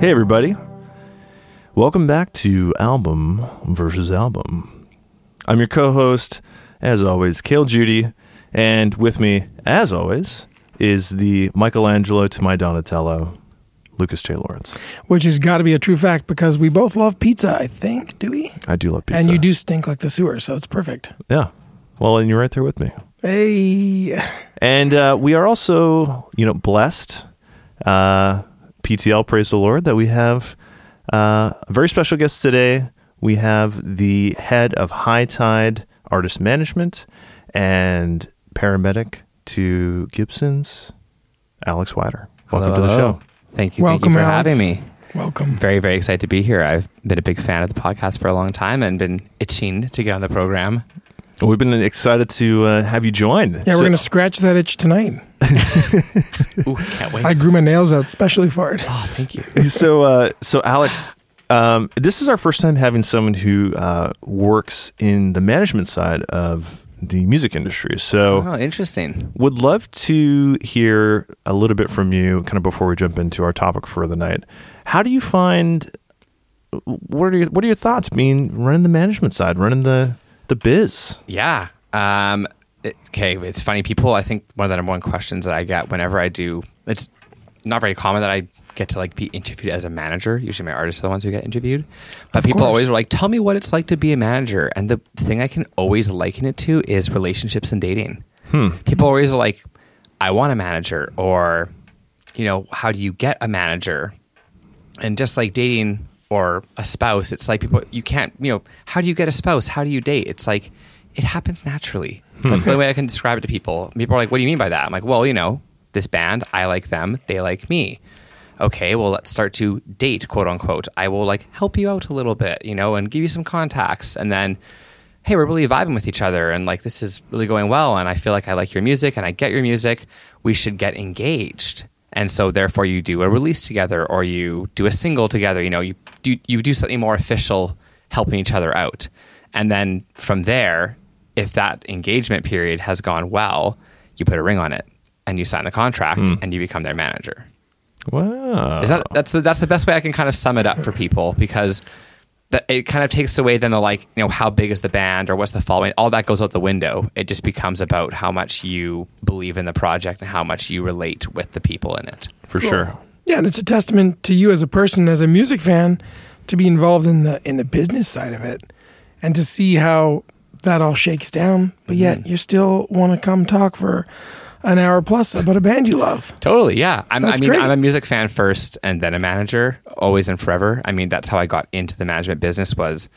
Hey, everybody. Welcome back to Album versus Album. I'm your co host, as always, Kale Judy. And with me, as always, is the Michelangelo to my Donatello, Lucas J. Lawrence. Which has got to be a true fact because we both love pizza, I think, do we? I do love pizza. And you do stink like the sewer, so it's perfect. Yeah. Well, and you're right there with me. Hey. And uh, we are also, you know, blessed. Uh, PTL, praise the Lord, that we have uh, a very special guest today. We have the head of High Tide Artist Management and paramedic to Gibson's, Alex Wider. Welcome Hello, to the hello. show. Thank you. Welcome, thank you for Alex. having me. Welcome. Very, very excited to be here. I've been a big fan of the podcast for a long time and been itching to get on the program. We've been excited to uh, have you join. Yeah, So- we're going to scratch that itch tonight. Ooh, can't wait. I grew my nails out specially for it. oh, thank you. so uh, so Alex, um, this is our first time having someone who uh, works in the management side of the music industry. So Oh, interesting. would love to hear a little bit from you, kind of before we jump into our topic for the night. How do you find? What are your What are your thoughts? Being running the management side, running the the biz. Yeah. Um, it- okay, it's funny. People, I think one of the number one questions that I get whenever I do, it's not very common that I get to like be interviewed as a manager. Usually my artists are the ones who get interviewed. But Of people course. always are like, tell me what it's like to be a manager. And the thing I can always liken it to is relationships and dating. People always are like, I want a manager or, you know, how do you get a manager? and just like dating or a spouse, it's like people you can't you know how do you get a spouse? How do you date? It's like it happens naturally. That's the hmm. only way I can describe it to people. People are like, "What do you mean by that?" I'm like, "Well, you know, this band, I like them, they like me." Okay, well, let's start to date, quote unquote. I will like help you out a little bit, you know, and give you some contacts, and then hey, we're really vibing with each other and like this is really going well and I feel like I like your music and I get your music. We should get engaged. And so therefore you do a release together or you do a single together, you know, you do you do something more official helping each other out. And then from there, if that engagement period has gone well, you put a ring on it and you sign the contract hmm. and you become their manager. Wow. Is that that's the that's the best way I can kind of sum it up for people because that it kind of takes away then the like you know how big is the band or what's the following all that goes out the window. It just becomes about how much you believe in the project and how much you relate with the people in it. for sure? Yeah, and it's a testament to you as a person, as a music fan, to be involved in the in the business side of it, and to see how that all shakes down. But yet, mm-hmm. you still want to come talk for an hour plus about a band you love. Totally, yeah. I'm, I mean, great. I'm a music fan first and then a manager, always and forever. I mean, that's how I got into the management business. Was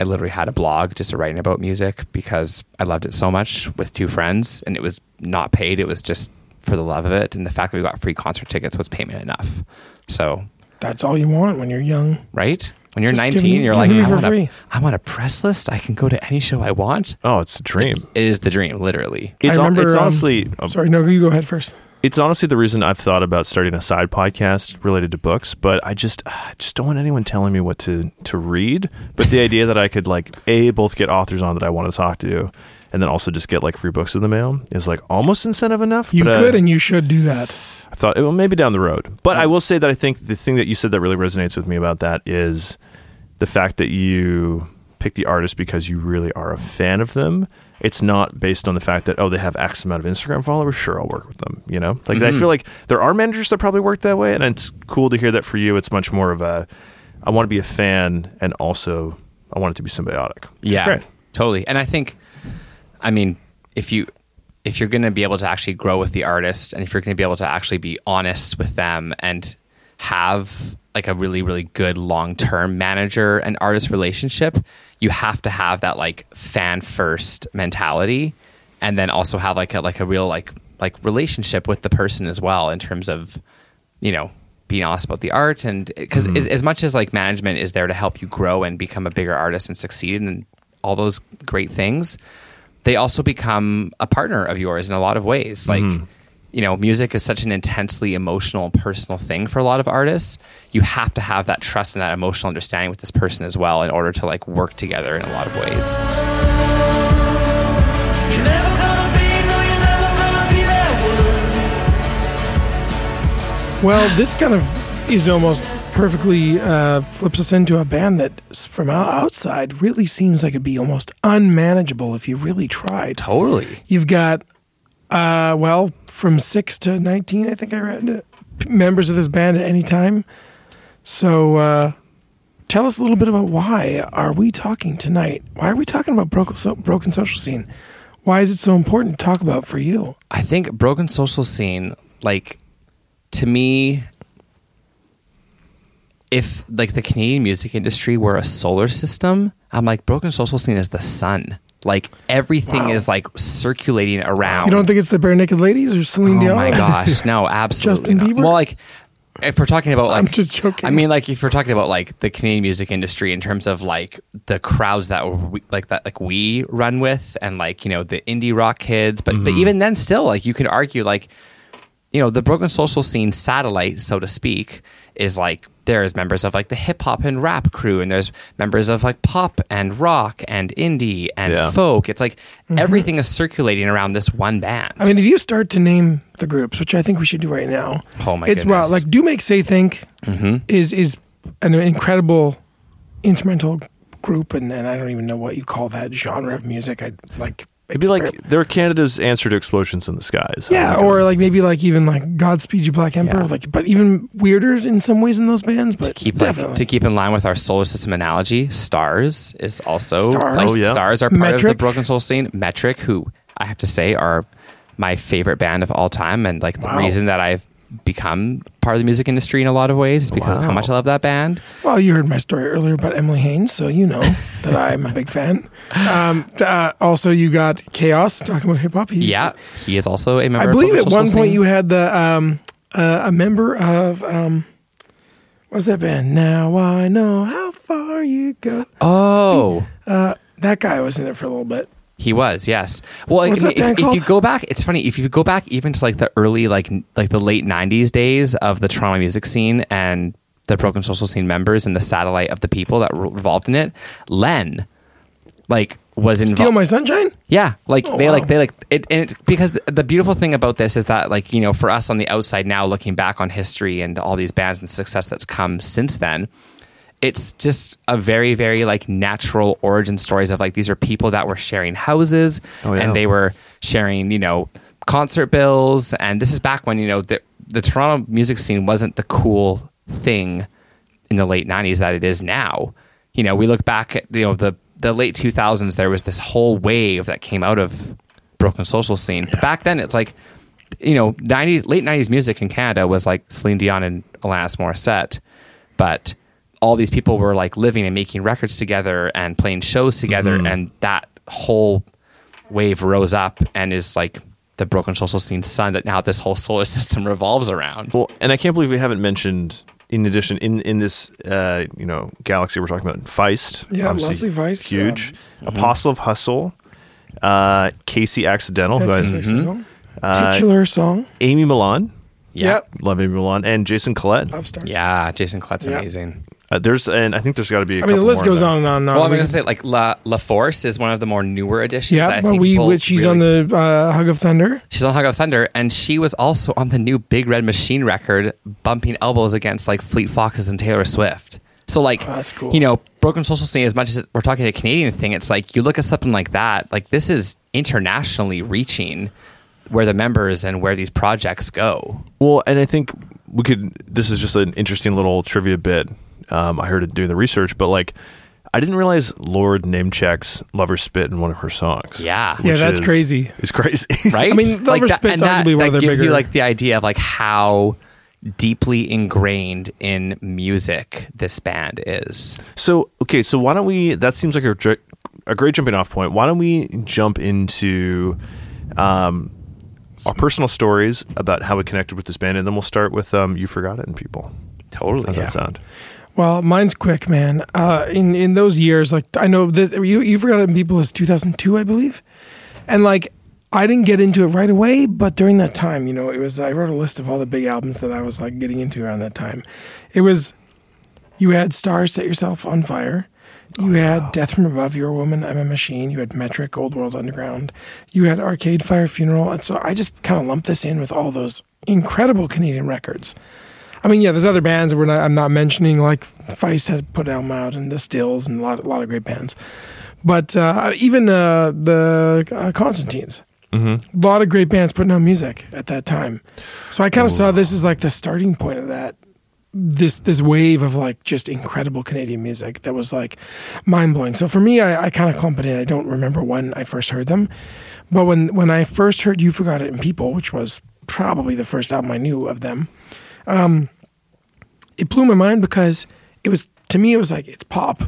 I literally had a blog just writing about music because I loved it so much with two friends, and it was not paid. It was just for the love of it, and the fact that we got free concert tickets was payment enough. So, That's all you want when you're young. right when you're Just 19, me- you're like, I for want, free. a, I want a press list. I can go to any show I want. Oh, it's a dream. It's- it is the dream, literally. It's, I hon- remember, it's um, honestly um, Sorry, no, you go ahead first. it's honestly the reason I've thought about starting a side podcast related to books, but I just I just don't want anyone telling me what to to read. But the idea that I could like a both get authors on that I want to talk to, and then also just get like free books in the mail is like almost incentive enough. You but, uh, could and you should do that. Thought well, maybe down the road. But I will say that I think the thing that you said that really resonates with me about that is the fact that you pick the artist because you really are a fan of them. It's not based on the fact that oh they have X amount of Instagram followers. Sure, I'll work with them. You know, like I mm-hmm. feel like there are managers that probably work that way, and it's cool to hear that for you. It's much more of a I want to be a fan, and also I want it to be symbiotic. Yeah, totally. And I think, I mean, if you if you're going to be able to actually grow with the artist, and if you're going to be able to actually be honest with them and have like a really really good long term manager and artist relationship, you have to have that like fan first mentality, and then also have like a like a real like like relationship with the person as well in terms of you know being honest about the art and because mm-hmm. as, as much as like management is there to help you grow and become a bigger artist and succeed and all those great things they also become a partner of yours in a lot of ways. Like mm-hmm. you know music is such an intensely emotional personal thing for a lot of artists. You have to have that trust and that emotional understanding with this person as well in order to like work together in a lot of ways. You're never gonna be, no, you're never gonna be that one. Well, this kind of is almost perfectly uh, flips us into a band that, from outside, really seems like it'd be almost unmanageable if you really tried. Totally. You've got, uh, well, from six to nineteen, I think I read, members of this band at any time. So, uh, tell us a little bit about why are we talking tonight? Why are we talking about broken, so, broken social scene? Why is it so important to talk about for you? I think broken social scene, like to me, if like the Canadian music industry were a solar system, I'm like broken social scene is the sun. Like everything Wow. is like circulating around. You don't think it's the Barenaked Ladies or Celine Oh Dion? my gosh, no, absolutely Justin not. Bieber? Well, like if we're talking about like I'm just joking. I mean, like if we're talking about like the Canadian music industry in terms of like the crowds that we, like that like we run with and like you know the indie rock kids, but but mm-hmm. even then still like you could argue like you know the broken social scene satellite so to speak is like there's members of like the hip hop and rap crew and there's members of like pop and rock and indie and Yeah. folk it's like mm-hmm. everything is circulating around this one band I mean, if you start to name the groups, which I think we should do right now, Oh my it's well, goodness. like Do Make Say Think mm-hmm. is is an incredible instrumental group, and, and I don't even know what you call that genre of music. I like It'd be like they're Canada's answer to explosions in the skies. yeah, Like, or like maybe like even like Godspeed You Black Emperor, Yeah. like but even weirder in some ways in those bands. But to keep like, to keep in line with our solar system analogy, stars is also Stars. like Oh, yeah. stars are part of the broken soul scene. Metric, who I have to say are my favorite band of all time, and like the reason that I've become part of the music industry in a lot of ways is because of how much I love that band. Well, you heard my story earlier about Emily Haines, so you know that I'm a big fan. Um, uh, also, you got k-os talking about hip hop. Yeah, he is also a member. Of I believe at one point Scene. you had the um, uh, a member of um, what's that band? Now I know how far you go. Oh. Uh, that guy was in it for a little bit. He was, yes. Well, like, What's I mean, that band if, if you go back, it's funny. If you go back even to like the early, like like the late '90s days of the Toronto music scene and the Broken Social Scene members and the satellite of the people that were involved in it, Len, like was involved. Steal my sunshine. Yeah, like Oh, they wow. like they like it, and it, because the, the beautiful thing about this is that like you know for us on the outside now looking back on history and all these bands and the success that's come since then, it's just a very very like natural origin stories of like these are people that were sharing houses Oh, yeah. and they were sharing you know concert bills and this is back when you know the the Toronto music scene wasn't the cool thing in the late 90s that it is now. You know, we look back at you know the the late 2000s there was this whole wave that came out of broken social scene. But back then it's like you know, 90s late 90s music in Canada was like Celine Dion and Alanis Morissette. But all these people were like living and making records together and playing shows together and that whole wave rose up and is like the broken social scene sun that now this whole solar system revolves around. Well, and I can't believe we haven't mentioned. In addition, in in this uh, you know galaxy we're talking about, Feist, Yeah, Leslie Feist, huge. Mm-hmm. Apostle of Hustle, uh, KC Accidental, who I, Mm-hmm. Uh, Titular song. Amy Millan, Yeah. Yep. love Amy Millan, and Jason Collett. Love Star. Yeah, Jason Collett's Yeah. amazing. Uh, there's and I think there's got to be. I I mean, the list goes on and on. And on. Well, I'm going to say like La La Force is one of the more newer additions. that I yeah, but think we, which she's really- on the uh, Hug of Thunder. She's on Hug of Thunder, and she was also on the new Big Red Machine record, bumping elbows against like Fleet Foxes and Taylor Swift. So like, Oh, that's cool. you know, Broken Social Scene. As much as we're talking a Canadian thing, it's like you look at something like that. Like this is internationally reaching where the members and where these projects go. Well, and I think we could. This is just an interesting little trivia bit. Um, I heard it doing the research, but like, I didn't realize Lorde Namecheck's "Lover Spit" in one of her songs. Yeah. Yeah, that's is- crazy. It's crazy, right? I mean, Lover that- Spit's and that, arguably one that of their gives you like the idea of like how deeply ingrained in music this band is. So okay, so why don't we? That seems like a a great jumping off point. Why don't we jump into um, our personal stories about how we connected with this band, and then we'll start with um, "You Forgot It" and people. Totally. How's that sound? Well, mine's quick, man. Uh, in in those years, like I know that you you forgot it. People is two thousand two, I believe, and like I didn't get into it right away, but during that time, you know, it was I wrote a list of all the big albums that I was like getting into around that time. It was you had Stars Set Yourself on Fire. You had Death from Above, You're a Woman, I'm a Machine. You had Metric, Old World Underground. You had Arcade Fire Funeral. And so I just kind of lumped this in with all those incredible Canadian records. I mean, yeah, there's other bands that we're not, I'm not mentioning, like Feist had put album out, and the Stills, and a lot, a lot of great bands. But uh, even uh, the uh, Constantines, Mm-hmm. a lot of great bands putting out music at that time. So I kind of saw this as like the starting point of that. This this wave of like just incredible Canadian music that was like mind blowing. So for me, I, I kind of clump it in. I don't remember when I first heard them, but when when I first heard "You Forgot It" in People, which was probably the first album I knew of them, um, it blew my mind because it was to me it was like it's pop,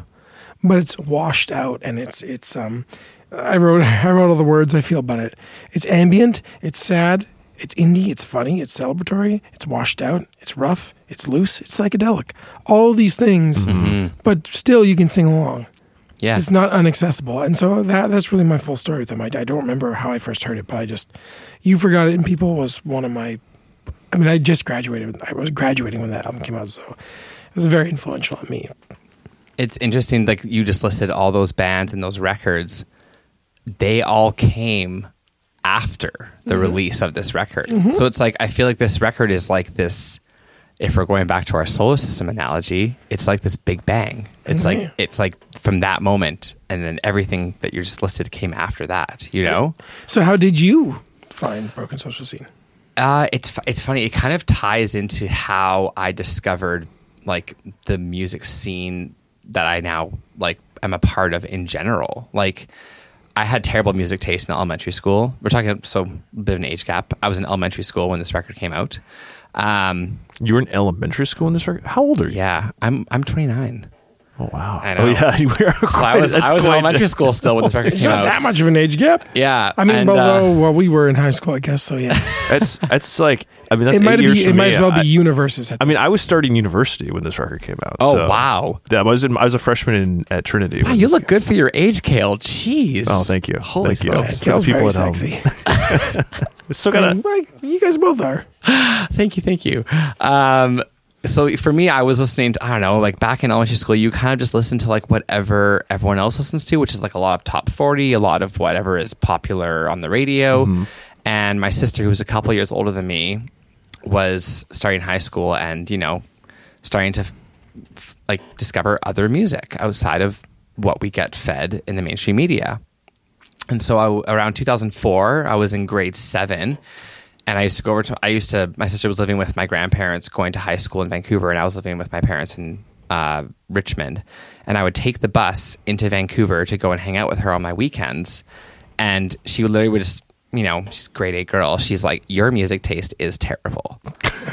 but it's washed out and it's it's um I wrote I wrote all the words I feel about it. It's ambient, it's sad, it's indie, it's funny, it's celebratory, it's washed out, it's rough, it's loose, it's psychedelic. All these things, but still you can sing along. Yeah. It's not unaccessible, and so that that's really my full story with them. I, I don't remember how I first heard it, but I just you forgot it, and people was one of my. I mean, I just graduated. I was graduating when that album came out, so it was very influential on me. it's interesting like you just listed all those bands and those records they all came after the Mm-hmm. release of this record so it's like i feel like this record is like this if we're going back to our solar system analogy it's like this big bang it's Yeah. like it's like from that moment and then everything that you just listed came after that you know So, how did you find Broken Social Scene? Uh, it's it's funny. It kind of ties into how I discovered like the music scene that I now like am a part of in general. Like I had terrible music taste in elementary school. We're talking so a bit of an age gap. I was in elementary school when this record came out. Um, You were in elementary school in this record. How old are you? yeah, I'm I'm 29. Oh wow. I know. Oh yeah. You were So I was I was in elementary school still when this record It's came not out. that much of an age gap. Yeah, I mean, and, uh, although well, we were in high school, I guess. So yeah, It's it's like I mean that's it might eight years be. for It might as well I, be universes. At I mean, I was starting university when this record came out. oh so- wow. Yeah, I was in, I was a freshman in, at Trinity. Wow, you look came- good for your age, Kale. Jeez. Oh, thank you. Holy Thank you. smokes. For the Kale's people very at home. sexy. Still gotta. And, like, you guys both are. Thank you, thank you. Um, so for me, I was listening to I don't know, like back in elementary school, you kind of just listen to like whatever everyone else listens to, which is like a lot of top forty, a lot of whatever is popular on the radio. Mm-hmm. And my sister, who was a couple years older than me, was starting high school and you know starting to f- f- like discover other music outside of what we get fed in the mainstream media. And so I, around 2004, I was in grade seven, and I used to go over to. I used to. My sister was living with my grandparents, going to high school in Vancouver, and I was living with my parents in uh, Richmond. And I would take the bus into Vancouver to go and hang out with her on my weekends. And she would literally would just, you know, she's a grade eight girl. She's like, "Your music taste is terrible."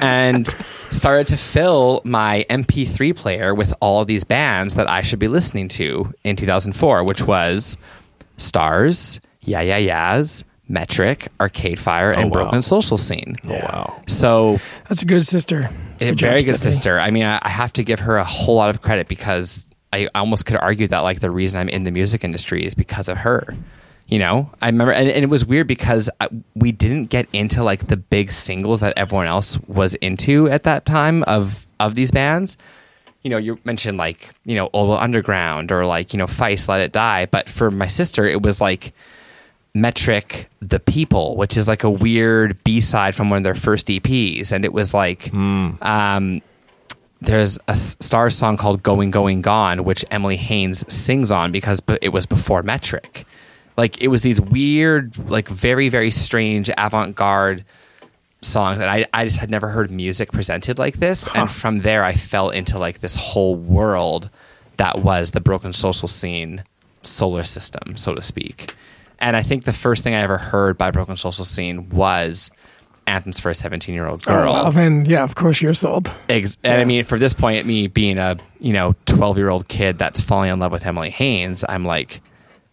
and started to fill my MP3 player with all these bands that I should be listening to in 2004, which was Stars, Yeah Yeah Yeahs, Metric, Arcade Fire, and oh, wow. Broken Social Scene. Oh wow. So, That's a good sister. Eh, a Good job, very good Stephanie. sister. I mean, I, I have to give her a whole lot of credit because I almost could argue that like the reason I'm in the music industry is because of her. You know, I remember, and, and it was weird because I, we didn't get into like the big singles that everyone else was into at that time of of these bands. You know, you mentioned like you know Old Underground or like you know Feist, Let It Die, but for my sister, it was like Metric The People, which is like a weird B side from one of their first EPs. And it was like, um, there's a star song called Going, Going, Gone, which Emily Haines sings on because it was before Metric. Like, it was these weird, like, very, very strange avant garde songs. And I, I just had never heard music presented like this. And from there, I fell into like this whole world that was the broken social scene solar system, so to speak. And I think the first thing I ever heard by Broken Social Scene was Anthems for a 17 year old Oh, girl. well, then yeah, of course you're sold. Ex- and I mean, for this point, me being a you know 12 year old kid that's falling in love with Emily Haines, I'm like,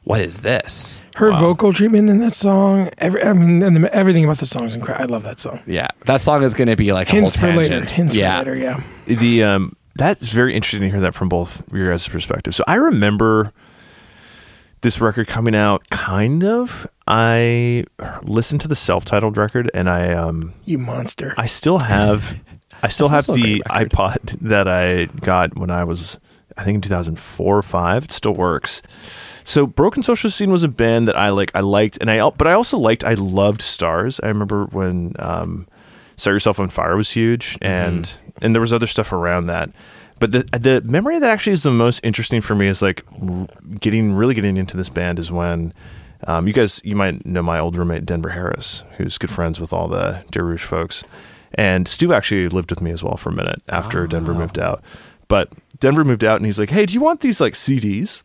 what is this? Her vocal treatment in that song, every, I mean, and the, everything about the song is incredible. I love that song. Yeah, that song is going to be like Hints a for whole later. Hints yeah. for later. Yeah. The um, that's very interesting to hear that from both your guys' perspectives. So I remember this record coming out. Kind of. I listened to the self-titled record, and I um, You monster. I still have I still have That's also a the iPod that I got when I was I think in 2004 or 5 it still works. So Broken Social Scene was a band that I like I liked and I but I also liked I loved Stars. I remember when um Set Yourself on Fire was huge, and and there was other stuff around that. But the the memory that actually is the most interesting for me is like getting really getting into this band is when um, you guys you might know my old roommate Denver Harris, who's good friends with all the Dear Rouge folks, and Stu actually lived with me as well for a minute after Denver moved out. But Denver moved out, and he's like, "Hey, do you want these like CDs?"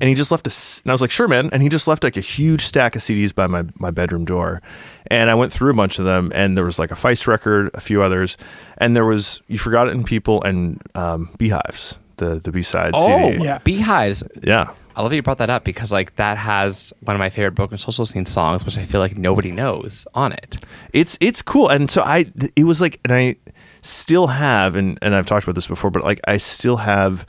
And he just left a s- and I was like, sure, man. And he just left like a huge stack of CDs by my, my bedroom door. And I went through a bunch of them and there was like a Feist record, a few others. And there was You Forgot It in People and um, Beehives, the, the B-side Oh, CD. Yeah. Beehives. Yeah. I love that you brought that up because like that has one of my favorite Broken Social Scene songs, which I feel like nobody knows on it. It's it's cool. And so I it was like and I still have and, and I've talked about this before, but like I still have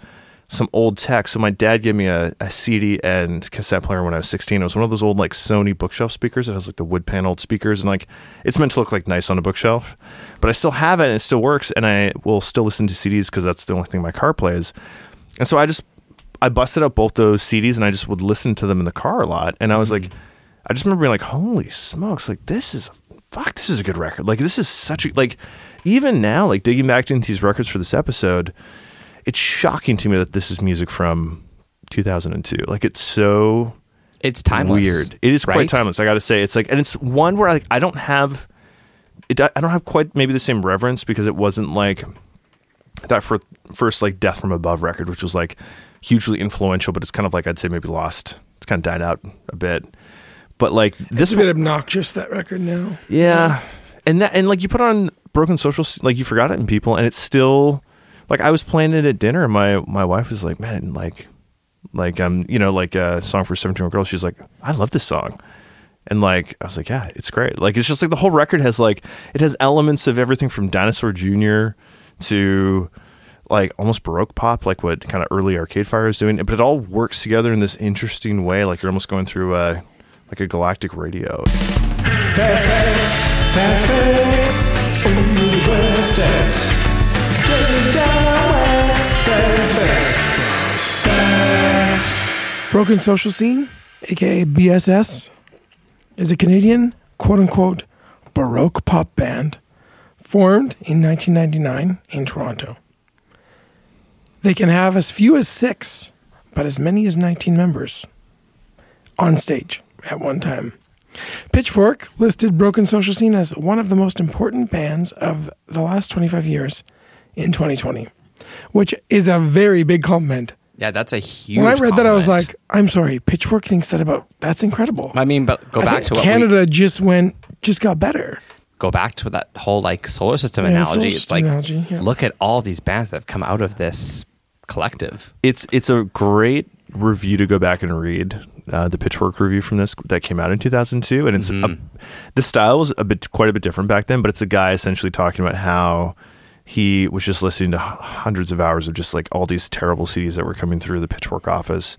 some old tech. So my dad gave me a, a CD and cassette player when I was 16. It was one of those old like Sony bookshelf speakers. It has like the wood paneled speakers and like it's meant to look like nice on a bookshelf. But I still have it and it still works and I will still listen to CDs because that's the only thing my car plays. And so I just I busted up both those CDs and I just would listen to them in the car a lot. And I was like, mm-hmm. I just remember being like, holy smokes, like this is fuck, this is a good record. Like this is such a like even now, like digging back into these records for this episode, it's shocking to me that this is music from 2002. Like it's so It's timeless. weird. It is right? quite timeless. I got to say, it's like, and it's one where like I don't have, it. I don't have quite maybe the same reverence because it wasn't like that for first like Death from Above record, which was like hugely influential, but it's kind of like I'd say maybe lost. It's kind of died out a bit. But like this It's a one, bit obnoxious that record now. yeah, and that and like you put on Broken Social, like you forgot it in people, and it's still like I was playing it at dinner, and my my wife was like, man, like like um you know like a song for seventeen year old girl. She's like, I love this song. And like I was like, yeah, it's great. Like it's just like the whole record has like it has elements of everything from Dinosaur Jr. to like almost baroque pop, like what kind of early Arcade Fire is doing. But it all works together in this interesting way. Like you're almost going through a like a galactic radio. Fast fast only the best. Broken Social Scene, aka BSS, is a Canadian quote unquote Baroque pop band formed in 1999 in Toronto. They can have as few as six, but as many as 19 members on stage at one time. Pitchfork listed Broken Social Scene as one of the most important bands of the last 25 years in 2020, which is a very big compliment. Yeah, that's a huge. When I read that, I was compliment. like, I'm sorry, Pitchfork thinks that about that's incredible. I mean, but go I back think to what Canada just went, just got better. go back to that whole like solar system Yeah, analogy. solar it's system like analogy, yeah. look at all these bands that have come out of this collective. it's it's a great review to go back and read uh, the Pitchfork review from this that came out in 2002, and it's a, the style was a bit quite a bit different back then, but it's a guy essentially talking about how he was just listening to hundreds of hours of just like all these terrible CDs that were coming through the Pitchfork office.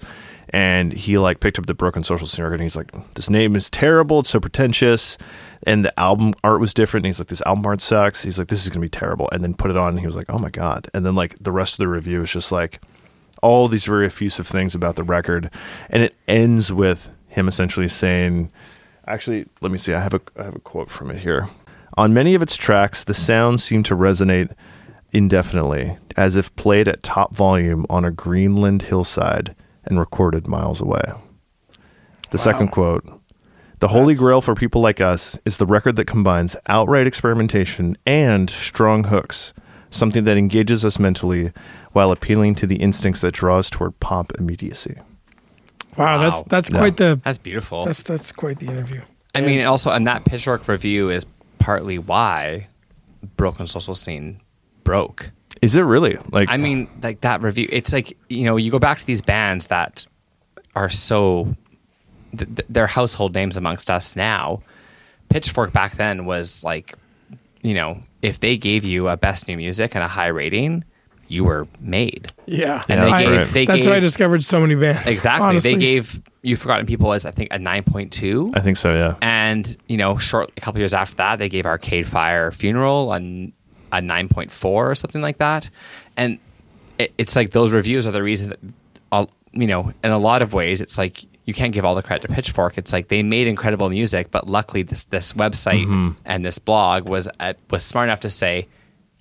And he like picked up the Broken Social Scene record and he's like, This name is terrible, it's so pretentious. And the album art was different. And he's like, This album art sucks. He's like, This is gonna be terrible. And then put it on and he was like, Oh my God. And then like the rest of the review is just like all these very effusive things about the record. And it ends with him essentially saying actually let me see, I have a I have a quote from it here. On many of its tracks, the sounds seem to resonate indefinitely, as if played at top volume on a Greenland hillside and recorded miles away. The second quote The holy That's- grail for people like us is the record that combines outright experimentation and strong hooks, something that engages us mentally while appealing to the instincts that draw us toward pomp immediacy. Wow, that's Wow. that's Yeah. quite the That's beautiful. that's that's quite the interview. I mean, also, and that Pitchfork review is partly why Broken Social Scene broke. Is it really? Like I mean, like that review. It's like you know, you go back to these bands that are so th- th- they're household names amongst us now. Pitchfork back then was like, you know, if they gave you a best new music and a high rating, you were made. Yeah, And they I- gave- they that's how I discovered so many bands. Exactly. honestly. They gave you forgotten people as I think a nine point two. I think so, yeah. And you know, short a couple years after that, they gave Arcade Fire Funeral a a nine point four or something like that. And it, it's like those reviews are the reason that, all, you know, in a lot of ways, it's like you can't give all the credit to Pitchfork. It's like they made incredible music, but luckily this this website Mm-hmm. and this blog was uh, was smart enough to say,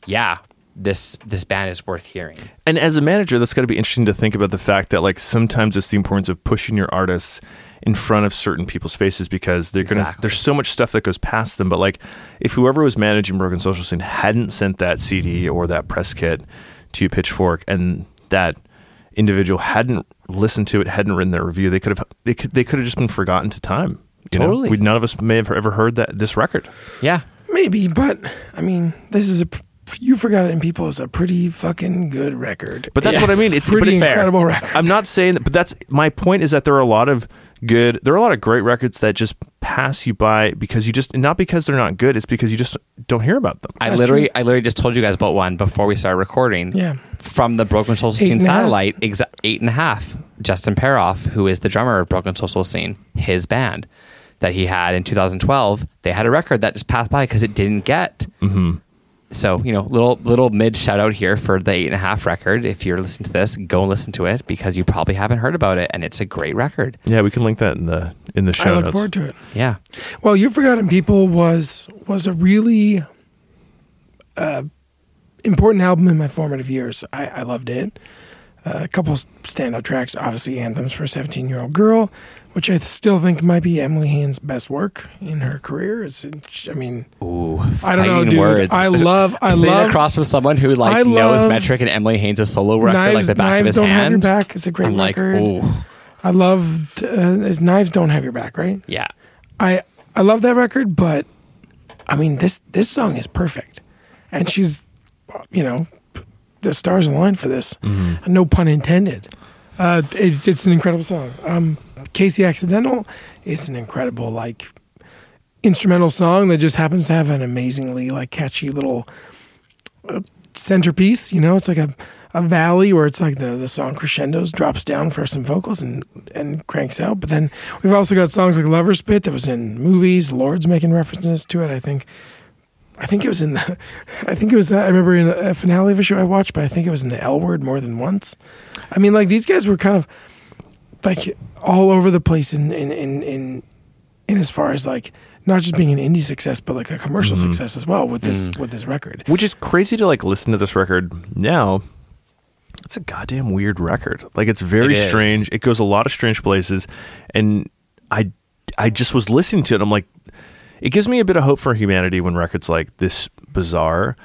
yeah, this this band is worth hearing. And as a manager, that's got to be interesting to think about the fact that like sometimes it's the importance of pushing your artists in front of certain people's faces because they're gonna there's so much stuff that goes past them. But like if whoever was managing Broken Social Scene hadn't sent that CD or that press kit to Pitchfork and that individual hadn't listened to it, hadn't written their review, they could have they could they could have just been forgotten to time. You know? Totally. we none of us may have ever heard that this record. Yeah, Maybe, but I mean, this is a pr- you forgot it in people is a pretty fucking good record. But that's Yes. what I mean. It's but pretty it's fair. incredible record. I'm not saying that, but that's my point. Is that there are a lot of good, there are a lot of great records that just pass you by because you just not because they're not good. It's because you just don't hear about them. I That's literally true. I literally just told you guys about one before we started recording. Yeah. from the Broken Social Eight Scene and a half. satellite, exa- eight and a half. Justin Peroff, who is the drummer of Broken Social Scene, his band that he had in 2012, they had a record that just passed by because it didn't get. Mm-hmm. So you know, little little mid shout out here for the eight and a half record. If you're listening to this, go and listen to it because you probably haven't heard about it, and it's a great record. Yeah, we can link that in the in the show I look notes. forward to it. Yeah, Well, you've forgotten people was was a really uh, important album in my formative years. I, I loved it. Uh, a couple standout tracks, obviously anthems for a 17 year old girl, which I still think might be Emily Haines' best work in her career. It's, it's I mean, ooh, I don't know, dude. Words. I love- I Sitting love- across from someone who like knows Metric and Emily Haines' solo record like the back Knives of his Don't hand. Have Your Back is a great I'm like, record. ooh, I loved uh, Knives Don't Have Your Back, right? yeah. I I love that record, but I mean this this song is perfect, and she's you know the stars align for this. No pun intended. Uh, it, it's an incredible song. Um, KC Accidental is an incredible like instrumental song that just happens to have an amazingly like catchy little uh, centerpiece. You know, it's like a a valley where it's like the the song crescendos, drops down for some vocals and and cranks out. But then we've also got songs like Lover Spit that was in movies. Lorde's making references to it. I think. I think it was in the. I think it was. I remember in a finale of a show I watched, but I think it was in the L word more than once. I mean, like these guys were kind of like all over the place in in in in, in as far as like not just being an indie success, but like a commercial mm-hmm. success as well with this mm-hmm. with this record. Which is crazy to like listen to this record now. It's a goddamn weird record. Like it's very It is. strange. It goes a lot of strange places, and I I just was listening to it. I'm like, it gives me a bit of hope for humanity when records like this bizarre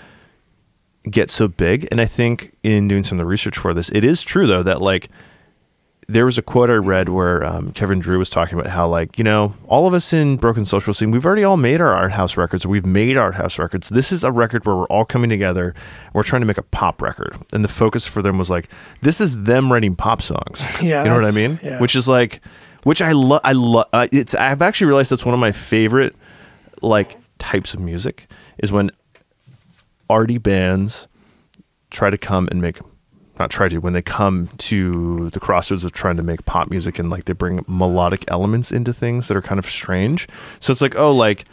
get so big. And I think in doing some of the research for this, it is true though that like there was a quote I read where um, Kevin Drew was talking about how, like, you know, all of us in Broken Social Scene, we've already all made our art house records, or we've made art house records. This is a record where we're all coming together. We're trying to make a pop record, and the focus for them was like, this is them writing pop songs. Yeah, you know what I mean? yeah. Which is like, which I love. I love. Uh, it's. I've actually realized that's one of my favorite, like, types of music is when arty bands try to come and make not try to when they come to the crossroads of trying to make pop music and like they bring melodic elements into things that are kind of strange. So it's like oh like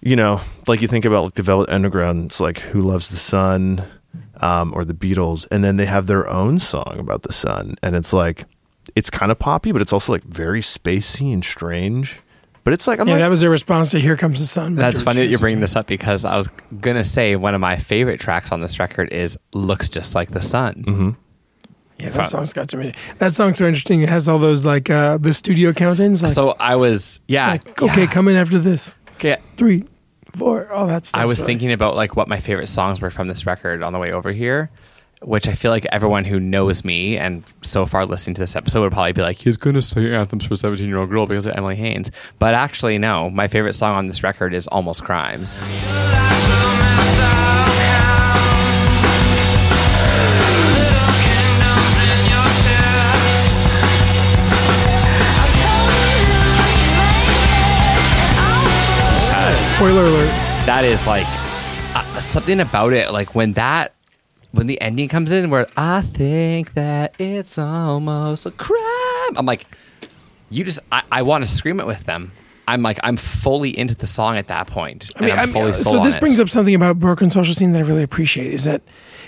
you know like you think about like the velvet underground it's like who loves the sun um, or the beatles and then they have their own song about the sun and it's like it's kind of poppy but it's also like very spacey and strange but it's like i'm Yeah, like that was their response to "Here Comes the Sun." That's George funny that you're bringing this up because I was gonna say one of my favorite tracks on this record is "Looks Just Like the Sun." Mm-hmm. Yeah, that song's got so many. That song's so interesting. It has all those like uh the studio count-ins. Like, So I was, yeah, like okay, yeah. come in after this. Okay. Three, four, all that stuff. I was So, thinking about like what my favorite songs were from this record on the way over here, which I feel like everyone who knows me and so far listening to this episode would probably be like, he's gonna say anthems for a 17 year old girl because of Emily Haines. But actually, no. My favorite song on this record is Almost Crimes. Spoiler alert. That is like uh, something about it. Like when that. When the ending comes in, where I think that it's almost a crime, I'm like, you just, I, I want to scream it with them. I'm like I'm fully into the song at that point. I mean, and I'm I fully uh, sold so on this it. brings up something about broken social scene that I really appreciate is that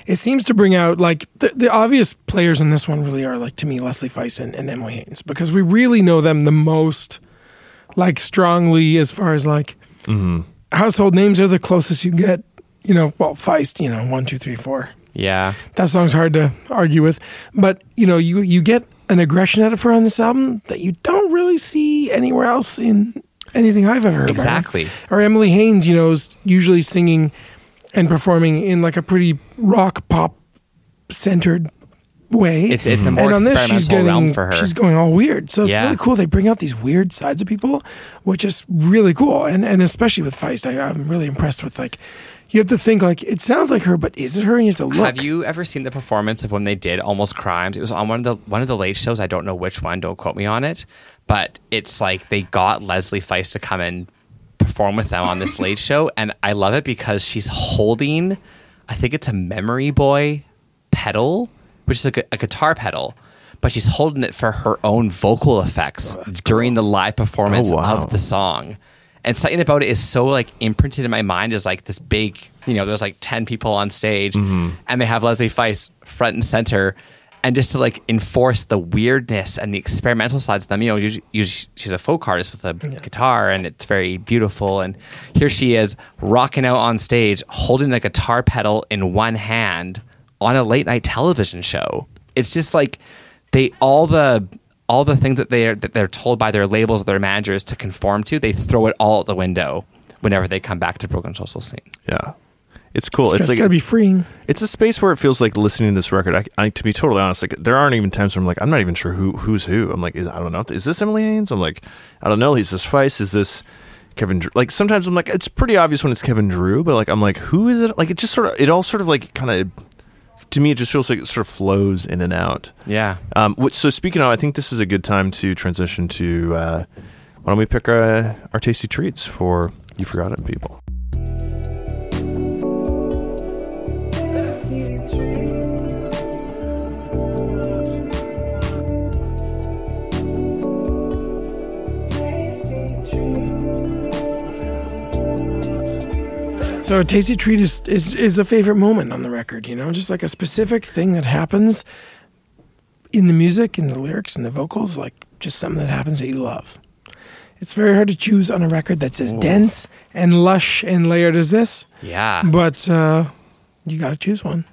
it seems to bring out like the, the obvious players in this one really are like to me Leslie Feist and, and Emily Haines because we really know them the most like strongly as far as like mm-hmm. household names are the closest you get. You know, well, Feist, you know, one, two, three, four. Yeah. That song's hard to argue with, but you know, you you get an aggression out of her on this album that you don't really see anywhere else in anything I've ever heard. Exactly. Or Emily Haines, you know, is usually singing and performing in like a pretty rock pop centered way. It's it's a more and on this, she's getting realm for her. she's going all weird. So it's Yeah. really cool. They bring out these weird sides of people, which is really cool. And and especially with Feist, I, I'm really impressed with like you have to think like it sounds like her, but is it her? And you have to look. Have you ever seen the performance of when they did Almost Crimes? It was on one of the one of the late shows. I don't know which one. Don't quote me on it. But it's like they got Leslie Feist to come and perform with them on this late show, and I love it because she's holding, I think it's a Memory Boy pedal, which is a, a guitar pedal. But she's holding it for her own vocal effects oh, during the live performance Oh, wow. of the song. And something about it is so like imprinted in my mind is like this big, you know, there's like 10 people on stage Mm-hmm. and they have Leslie Feist front and center. And just to like enforce the weirdness and the experimental sides of them, you know, usually, usually she's a folk artist with a guitar and it's very beautiful. And here she is rocking out on stage, holding a guitar pedal in one hand on a late night television show. It's just like they all the all the things that they are that they're told by their labels or their managers to conform to, they throw it all out the window whenever they come back to broken social scene. Yeah. It's cool. it's It's like got to be freeing. it's a space where it feels like listening to this record. I, I, to be totally honest, like there aren't even times where I'm like, I'm not even sure who who's who. I'm like, is- I don't know. Is this Emily Haines? I'm like, I don't know. Is this Feist? Is this Kevin? Drew? Like sometimes I'm like, it's pretty obvious when it's Kevin Drew, but like I'm like, who is it? Like it just sort of, it all sort of like kind of, to me, it just feels like it sort of flows in and out. Yeah. Um, which, so speaking of, I think this is a good time to transition to. Uh, why don't we pick uh, our tasty treats for you forgot it, people? So a tasty treat is, is is a favorite moment on the record, you know, just like a specific thing that happens in the music, in the lyrics, in the vocals, like just something that happens that you love. It's very hard to choose on a record that's as dense and lush and layered as this, Yeah. but uh, you got to choose one.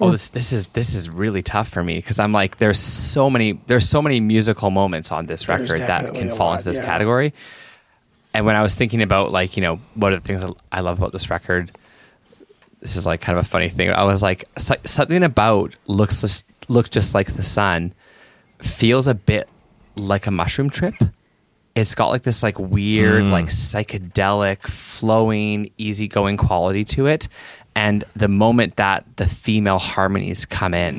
Oh, this, this is this is really tough for me because I'm like, there's so many there's so many musical moments on this record that can fall lot, into this yeah. category. And when I was thinking about like you know what are the things I love about this record, this is like kind of a funny thing. I was like something about looks just, looks just like the sun, feels a bit like a mushroom trip. It's got like this like weird, mm. like psychedelic, flowing, easygoing quality to it. And the moment that the female harmonies come in,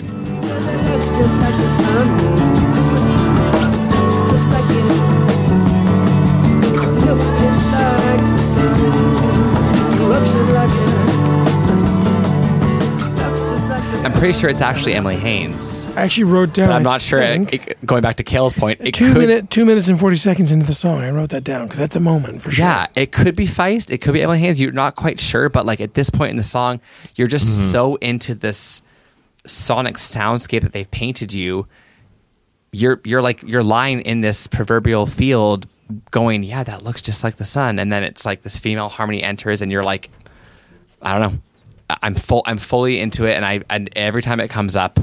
pretty sure it's actually Emily Haines. I actually wrote down. But I'm I not sure. think, It, it- going back to Kale's point, it two could, minute, two minutes and forty seconds into the song, I wrote that down because that's a moment for sure. Yeah, it could be Feist. It could be Emily Haines. You're not quite sure, but like at this point in the song, you're just mm-hmm. so into this sonic soundscape that they've painted you. You're you're like you're lying in this proverbial field, going, yeah, that looks just like the sun, and then it's like this female harmony enters, and you're like, I don't know, I- I'm full, I'm fully into it, and I and every time it comes up,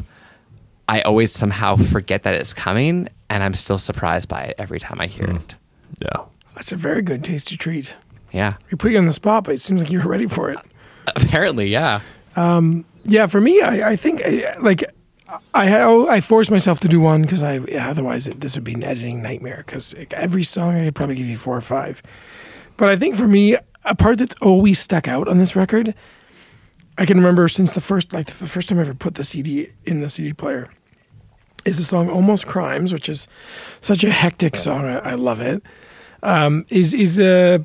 I always somehow forget that it's coming, and I'm still surprised by it every time I hear it. Yeah. that's a very good tasty treat. Yeah, We put you on the spot, but it seems like you were ready for it. apparently, yeah. Um, yeah, for me, I, I think I, like I I forced myself to do one because I yeah, otherwise it, this would be an editing nightmare. Because every song I could probably give you four or five, but I think for me a part that's always stuck out on this record, I can remember since the first like the first time I ever put the CD in the CD player, is the song "Almost Crimes," which is such a hectic song. I, I love it. Um, is is a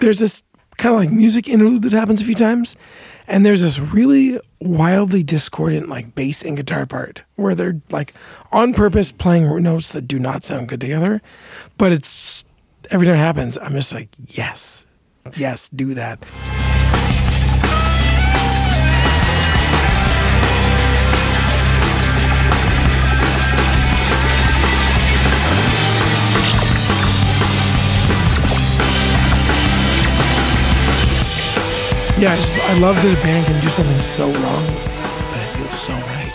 there's this kind of like music interlude that happens a few times, and there's this really wildly discordant like bass and guitar part where they're like on purpose playing notes that do not sound good together, but it's every time it happens, I'm just like, yes, yes, do that. Yeah, I, just, I love that a band can do something so wrong, but it feels so right.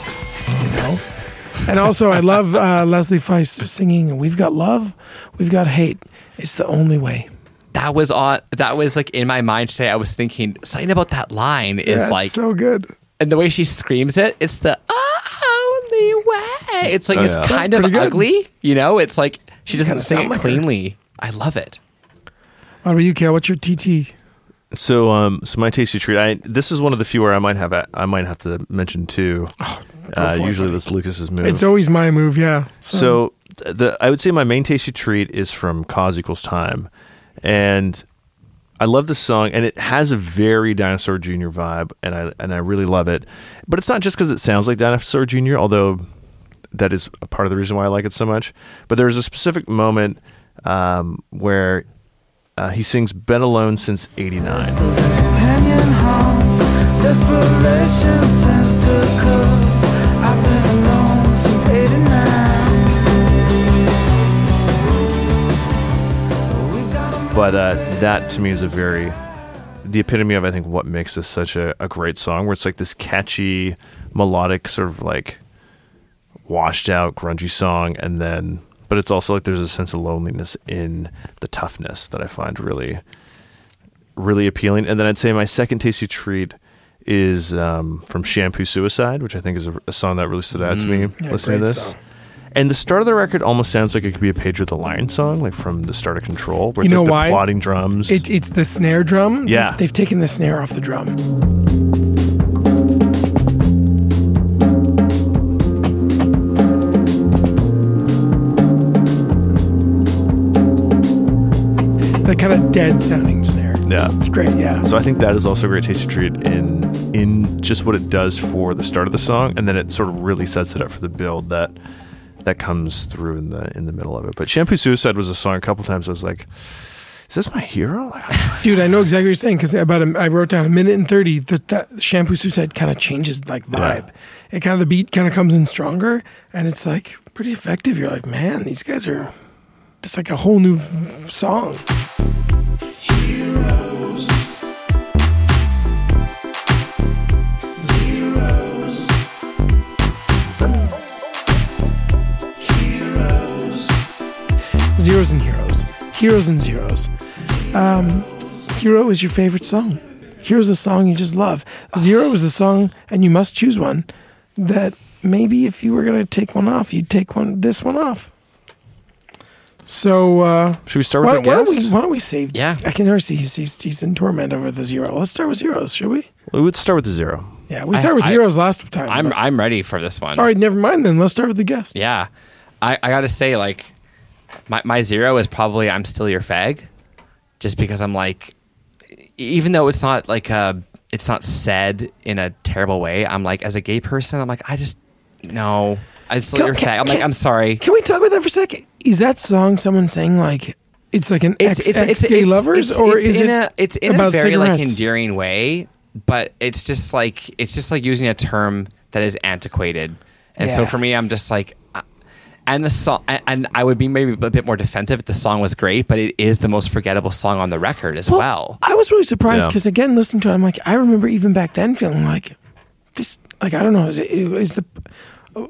You know. And also, I love uh, Leslie Feist singing. "We've got love, we've got hate. It's the only way." That was on. That was like in my mind today. I was thinking something about that line is Yeah, like, so good. and the way she screams it, it's the only way. It's like Oh, it's yeah. kind That's of good. ugly, you know. It's like she doesn't kinda sing it like her. cleanly. I love it. What about you, Kale? What's your TT? So, um, so my tasty treat. I this is one of the few where I might have I might have to mention two. uh, usually that's Lucas's move. It's always my move. Yeah. So the I would say my main tasty treat is from Cause Equals Time, and I love this song, and it has a very Dinosaur Jr. vibe, and I and I really love it. But it's not just because it sounds like Dinosaur Jr., although that is a part of the reason why I like it so much. But there's a specific moment um, where uh, he sings "Been Alone Since '89." Companion haunts, desperation tentacles. I've been alone since '89. We've got a but uh, that to me is a very the epitome of I think what makes this such a, a great song where it's like this catchy melodic sort of like washed out grungy song and then but it's also like there's a sense of loneliness in the toughness that I find really really appealing and then I'd say my second tasty treat is um, from Shampoo Suicide which I think is a, a song that really stood out to me Yeah, listening to this song. and the start of the record almost sounds like it could be a Pedro the Lion song, like from the start of Control, where You it's know like the why? plodding drums. It, it's the snare drum. Yeah. They've, they've taken the snare off the drum. Kind of dead sounding snare. Yeah. It's, great. Yeah. so I think that is also a great tasty treat in in just what it does for the start of the song, and then it sort of really sets it up for the build that that comes through in the in the middle of it. But Shampoo Suicide was a song a couple times I was like, is this my hero? Dude, I know exactly what you're saying because about a, I wrote down a minute and 30. The, that shampoo suicide kind of changes like vibe. It kind of, the beat kind of comes in stronger and it's like pretty effective. You're like, man, these guys are, it's like a whole new song. Heroes. Zeros and heroes. Heroes and zeros. Um, Hero is your favorite song. Hero's a song you just love. Zero is a song, and you must choose one that maybe if you were going to take one off, you'd take one this one off. So uh, should we start why, with the why don't we why don't we save? Yeah. I can already see he's, he's, he's in torment over the zero. Let's start with zeros, should we? Well, Let's start with the zero. Yeah, we I- started with I- heroes last time. I'm but- I'm ready for this one. all right, never mind then. Let's start with the guest. Yeah, I, I got to say, like, my my zero is probably I'm still your fag, just because I'm like, even though it's not like uh it's not said in a terrible way. I'm like, as a gay person, I'm like, I just no, I'm still Can- your can- fag. I'm like, I'm sorry. Can we talk about that for a second? Is that song someone saying like it's like an ex, ex gay lovers, it's- or it's is in it a it's in a about very like endearing way, but it's just like it's just like using a term that is antiquated, and so for me, I'm just like. uh, And the song, and- and I would be maybe a bit more defensive if the song was great, but it is the most forgettable song on the record as well. I was really surprised Yeah. because again, listening to it, I'm like, I remember even back then feeling like this. Like I don't know, is it is the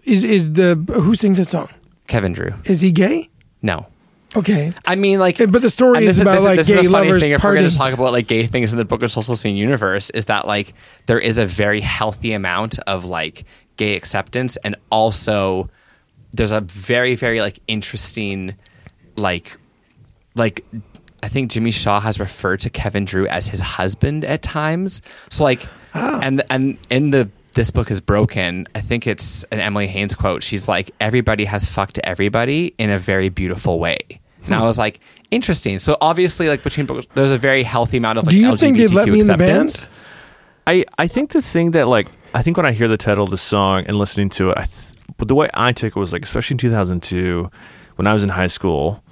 is is the who sings that song? Kevin Drew, Is he gay? no, Okay, I mean like, but the story and is about, like, this gay is lovers thing. If we're going to talk about like gay things in the Broken Social Scene universe, is that like there is a very healthy amount of like gay acceptance, and also there's a very very like interesting like like I think Jimmy Shaw has referred to Kevin Drew as his husband at times. So like, Ah. and and in the this book is broken. I think it's an Emily Haines quote. She's like, everybody has fucked everybody in a very beautiful way. And Hmm. I was like, interesting. So obviously, like between books, there's a very healthy amount of like Do you think they'd LGBTQ let me in the acceptance. band? I, I think the thing that like I think when I hear the title of the song and listening to it, I th- but the way I took it was like especially in 2002 when I was in high school,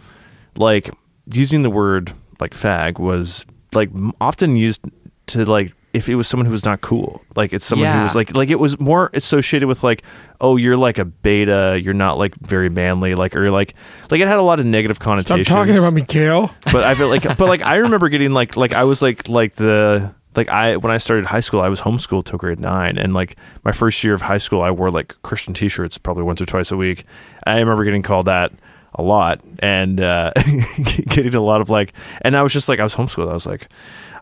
like using the word like fag was like often used to like if it was someone who was not cool. Like it's someone who was like like it was more associated with like oh you're like a beta, you're not like very manly, like or you're like like it had a lot of negative connotations. Stop connotations. talking about me, Kale. but I feel like, but like I remember getting like, like I was like, like the, like I when I started high school, I was homeschooled till grade nine, and like my first year of high school, I wore like Christian T-shirts probably once or twice a week. I remember getting called that a lot, and uh, getting a lot of like, and I was just like, I was homeschooled. I was like.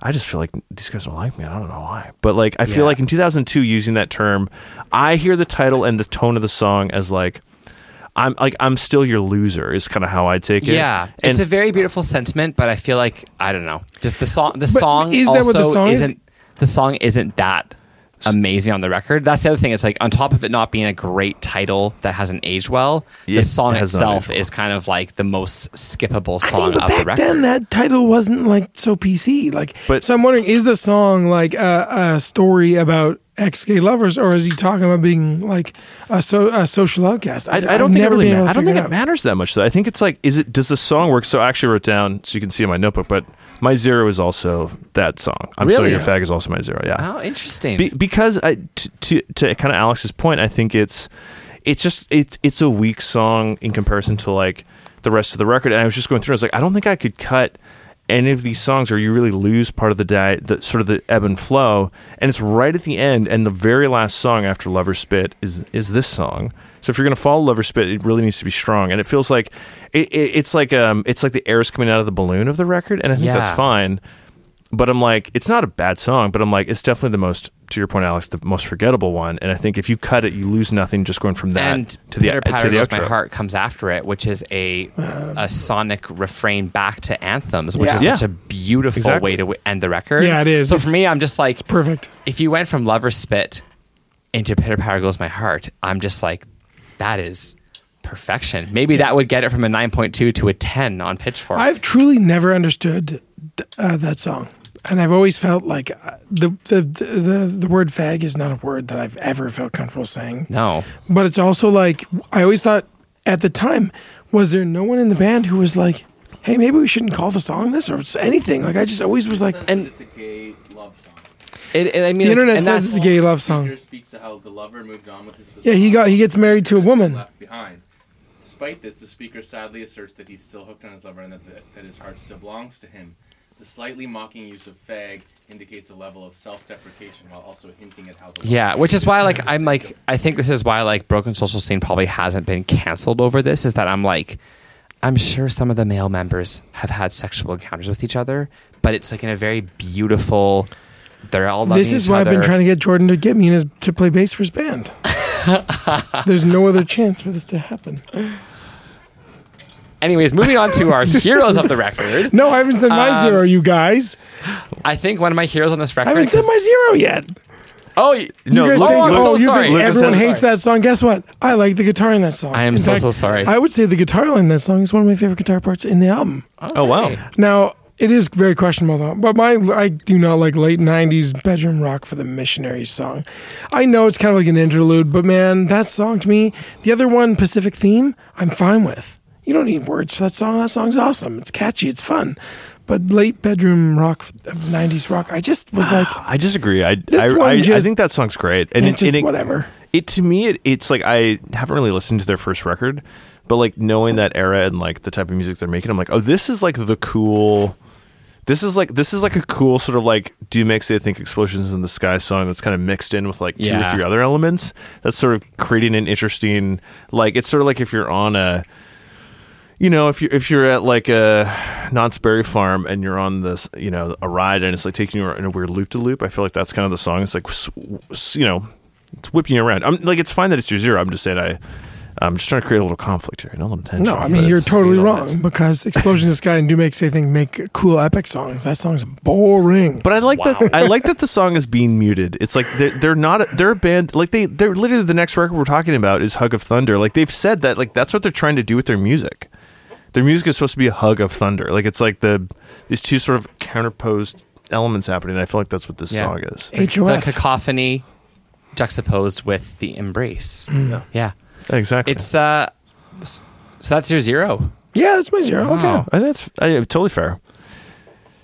I just feel like these guys don't like me. I don't know why. But like I feel Yeah. like in 2002 using that term, I hear the title and the tone of the song as like I'm like I'm still your loser is kind of how I take it. Yeah, And- it's a very beautiful sentiment, but I feel like I don't know. Just the song. The song is that also what the song is? isn't. The song isn't that amazing on the record. That's the other thing. It's like on top of it not being a great title that hasn't aged well, It the song has itself well. is kind of like the most skippable I song mean, but of the back record. then that title wasn't like so PC. Like, But- so I'm wondering, is the song like a, a story about ex-gay lovers, or is he talking about being like a, so, a social outcast? I, I I've don't think it really ma- I don't think figure it matters that much though. I think it's like is it does the song work? So I actually wrote down so you can see in my notebook, but my zero is also that song. I'm Really? sorry, your fag is also my zero. Yeah. Oh, interesting. Be, because I, t- to to kind of Alex's point, I think it's it's just it's it's a weak song in comparison to like the rest of the record. And I was just going through. I was like, I don't think I could cut any of these songs, or you really lose part of the di- the sort of the ebb and flow. And it's right at the end, and the very last song after Lover Spit is is this song. So if you're going to follow Lover Spit, it really needs to be strong, and it feels like it, it, it's like um it's like the air is coming out of the balloon of the record, and I think Yeah. that's fine but I'm like, it's not a bad song, but I'm like, it's definitely the most, to your point, Alex, the most forgettable one. And I think if you cut it, you lose nothing just going from that and to the Pitter to Patter the Goes outro. My Heart comes after it, which is a a sonic refrain back to anthems, which Yeah. is Yeah. such a beautiful Exactly. way to w- end the record. Yeah, it is. So for me, I'm just like, Perfect. if you went from Lover Spit into Pitter Patter Goes My Heart, I'm just like, that is perfection. Maybe that would get it from a 9.2 to a 10 on Pitchfork. I've truly never understood uh, that song, and I've always felt like uh, the, the the the word "fag" is not a word that I've ever felt comfortable saying. no. But it's also like I always thought at the time, was there no one in the band who was like, "Hey, maybe we shouldn't call the song this or it's anything"? Like I just always was like, And it's a gay love song. it, it- I mean, the internet and says it's a gay love song. Speaker speaks to how the lover moved on with his Yeah, he got he gets married to a woman. left behind. Despite this, the speaker sadly asserts that he's still hooked on his lover and that, that, that his heart still belongs to him. The slightly mocking use of fag indicates a level of self-deprecation while also hinting at how the Yeah, which is why like I'm like I think this is why like Broken Social Scene probably hasn't been canceled over this is that I'm like I'm sure some of the male members have had sexual encounters with each other, but it's like in a very beautiful they're all loving This is each why I've been trying to get Jordan to get me in his, to play bass for his band. There's no other chance for this to happen. Anyways, moving on to our heroes of the record. No, I haven't said my Um, zero, you guys. I think one of my heroes on this record. I haven't said is- my zero yet. Oh, y- No, you guys look- think, I'm look- so oh, you sorry. think Lucas everyone says- hates that song? Guess what? I like the guitar in that song. I am In so, so sorry. I would say the guitar line in that song is one of my favorite guitar parts in the album. Oh wow, Now, it is very questionable though, but my I do not like late '90s bedroom rock for the Missionaries song. I know it's kind of like an interlude, but man, that song to me, the other one, Pacific Theme, I'm fine with. You don't need words for that song. That song's awesome. It's catchy. It's fun. But late bedroom rock of '90s rock, I just was like, I disagree. I This I, one I, I think that song's great, and it, just and it- whatever. It to me, it, it's like I haven't really listened to their first record, but like knowing that era and like the type of music they're making, I'm like, oh, this is like the cool. This is like this is like a cool sort of like do you make say think explosions in the sky song that's kind of mixed in with like two or three other elements? That's sort of creating an interesting like it's sort of like if you're on a you know if you if you're at like a Knott's Berry Farm and you're on this you know a ride and it's like taking you in a weird loop to loop I feel like that's kind of the song. It's like you know it's whipping you around. I'm like it's fine that it's your zero. I'm just saying I I'm just trying to create a little conflict here no little tension no, I mean you're totally you know, wrong because Explosion in the Sky and Do Make Say Think make cool epic songs. That song's boring. But I like that. I like that the song is being muted. It's like they're, they're not. A, they're a band. Like they. They're literally the next record we're talking about is "Hug of Thunder." Like they've said that. Like that's what they're trying to do with their music. Their music is supposed to be a hug of thunder. Like it's like the these two sort of counterposed elements happening. I feel like that's what this Yeah. song is. the cacophony juxtaposed with the embrace. Mm. Yeah. Exactly. It's uh s- so that's your zero. Yeah, that's my zero. Wow. Okay. I think that's I, totally fair.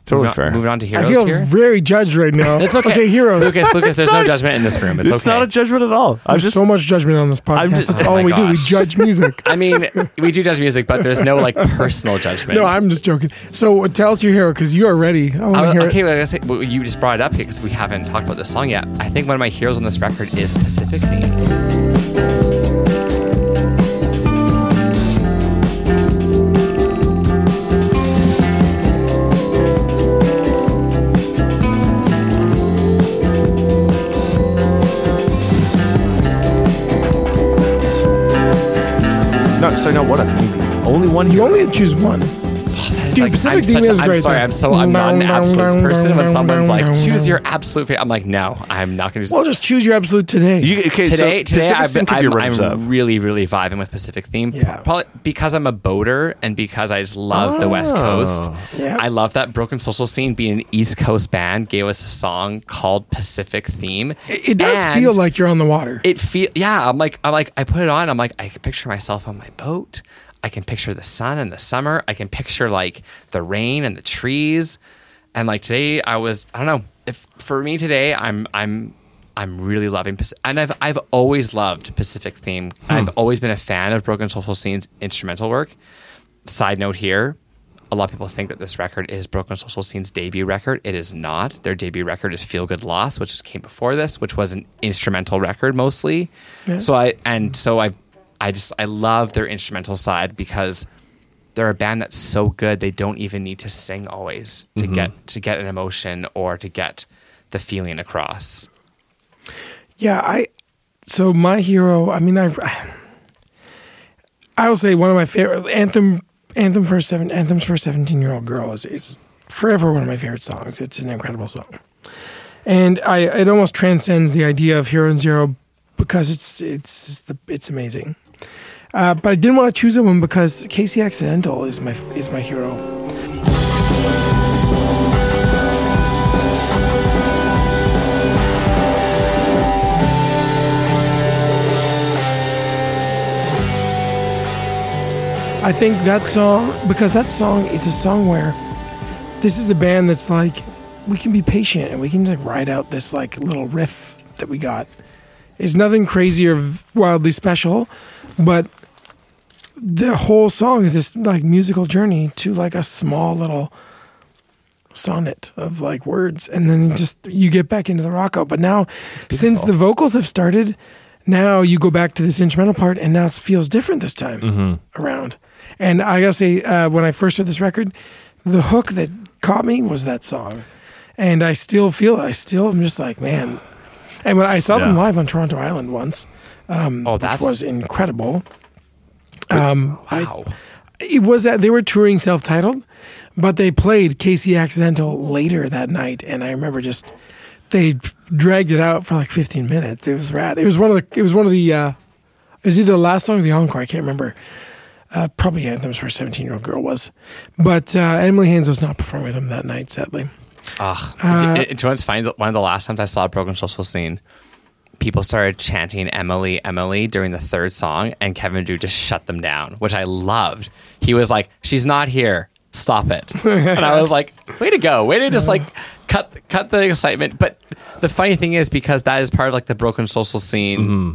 Totally Moving on, fair. moving on to heroes. I heroes feel here. very judged right now. It's okay. Okay, heroes. Lucas, Lucas, there's no judgment in this room. It's, It's okay. not a judgment at all. I'm There's just so much judgment on this podcast. I'm just- That's Oh all my we do. We judge music. I mean, we do judge music, but there's no like personal judgment. No, I'm just joking. So uh, tell us your hero because you are ready. I want to hear okay, it. well, I gotta say, well, you just brought it up because we haven't talked about this song yet. I think one of my heroes on this record is Pacific Theme. No. So now what? I think only one. You only choose one. It's Dude, like, Pacific I'm, Theme such, is I'm great, sorry, though. I'm so I'm not an Dun, dun, absolute dun, person. When someone's dun, like, dun, choose dun. your absolute favorite, I'm like, no, I'm not going to. Do. Well, just choose your absolute today. You, okay, so today, today I've been, I'm. I'm really, really vibing with Pacific Theme. Yeah. Probably because I'm a boater and because I just love the West oh. Coast. Yeah. I love that Broken Social Scene being an East Coast band gave us a song called Pacific Theme. it, it does And feel like you're on the water. it feel yeah. I'm like I'm like I put it on. I'm like I can picture myself on my boat. I can picture the sun and the summer. I can picture like the rain and the trees. And like today, I was I don't know if for me today I'm I'm I'm really loving and I've I've always loved Pacific theme. Hmm. I've always been a fan of Broken Social Scene's instrumental work. Side note here. A lot of people think that this record is Broken Social Scene's debut record. It is not. Their debut record is Feel Good Lost, which came before this, which was an instrumental record mostly. So I and so I I just I love their instrumental side because they're a band that's so good they don't even need to sing always to mm-hmm. get to get an emotion or to get the feeling across. Yeah, I. So my hero. I mean, I. I will say one of my favorite anthem. Anthem for a seven. Anthems for a seventeen-year-old girl is is forever one of my favorite songs. It's an incredible song, and I it almost transcends the idea of hero and zero because it's it's the, it's amazing. Uh, but I didn't want to choose that one because KC Accidental is my is my hero. I think that song because that song is a song where this is a band that's like we can be patient and we can like ride out this like little riff that we got. It's nothing crazy or wildly special, but the whole song is this like musical journey to like a small little sonnet of like words. And then just you get back into the rock out. But now since the vocals have started now you go back to this instrumental part and now it feels different this time around. And i gotta say uh, when i first heard this record the hook that caught me was that song. And i still feel i still am just like man. And when i saw them live on toronto island once um, Oh, which was incredible um, I- it was that they were touring self-titled, but they played KC Accidental later that night, and I remember just they dragged it out for like 15 minutes. It was rad. It was one of the. It was one of the. Uh, it was either the last song or the encore. I can't remember. Uh, probably anthems for a 17 year old girl was, but uh, Emily Haines was not performing with them that night, sadly. Ugh. Uh, do, do you know what's funny? One of the last times I saw a Broken Social Scene, people started chanting Emily, Emily during the third song, and Kevin Drew just shut them down, which I loved. He was like, She's not here. Stop it. and I was like, way to go. Way to just like cut cut the excitement. But the funny thing is because that is part of like the broken social scene, mm-hmm.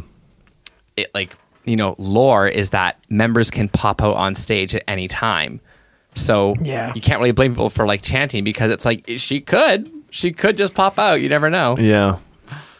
it like, you know, lore is that members can pop out on stage at any time. So Yeah. you can't really blame people for like chanting because it's like she could, she could just pop out. You never know. Yeah.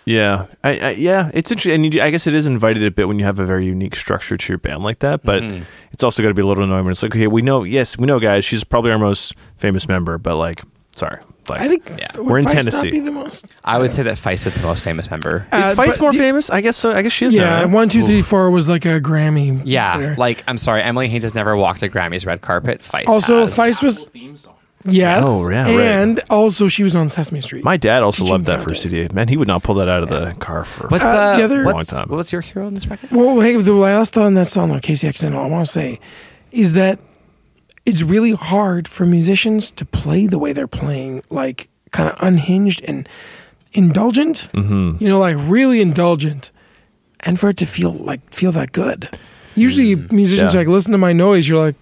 Yeah, I, I, yeah, it's interesting, and you, I guess it is invited a bit when you have a very unique structure to your band like that. But Mm-hmm. it's also got to be a little annoying when it's like, okay, we know, yes, we know, guys, she's probably our most famous member, but like, sorry, like, I think Yeah. We're in Feist Tennessee. be the most? I would say that Feist is the most famous member. Uh, is Feist more the- famous? I guess so. I guess she is. Yeah, now, right? one, two, three, four was like a Grammy. Yeah, winner. like I'm sorry, Emily Haines has never walked a Grammys red carpet. Feist also has. Feist was theme song. Yes, Oh, yeah, right. and also she was on Sesame Street. My dad also Teaching loved that for first CD. Man, he would not pull that out of the car for. What's Uh, uh, the other- what's, Long time. what's your hero in this record? Well, hey, the last on that song, though, KC Accidental, I want to say is that it's really hard for musicians to play the way they're playing, like kind of unhinged and indulgent. Mm-hmm. You know, like really indulgent, and for it to feel like feel that good. Usually, musicians Yeah. like listen to my noise. You're like,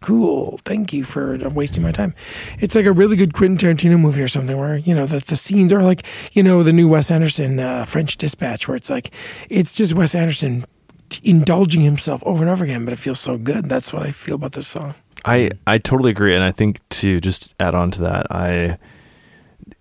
cool. Thank you for wasting my time. It's like a really good Quentin Tarantino movie or something where, you know, the, the scenes are like, you know, the new Wes Anderson uh, French Dispatch, where it's like, it's just Wes Anderson indulging himself over and over again, but it feels so good. That's what I feel about this song. I I totally agree, and I think to just add on to that, I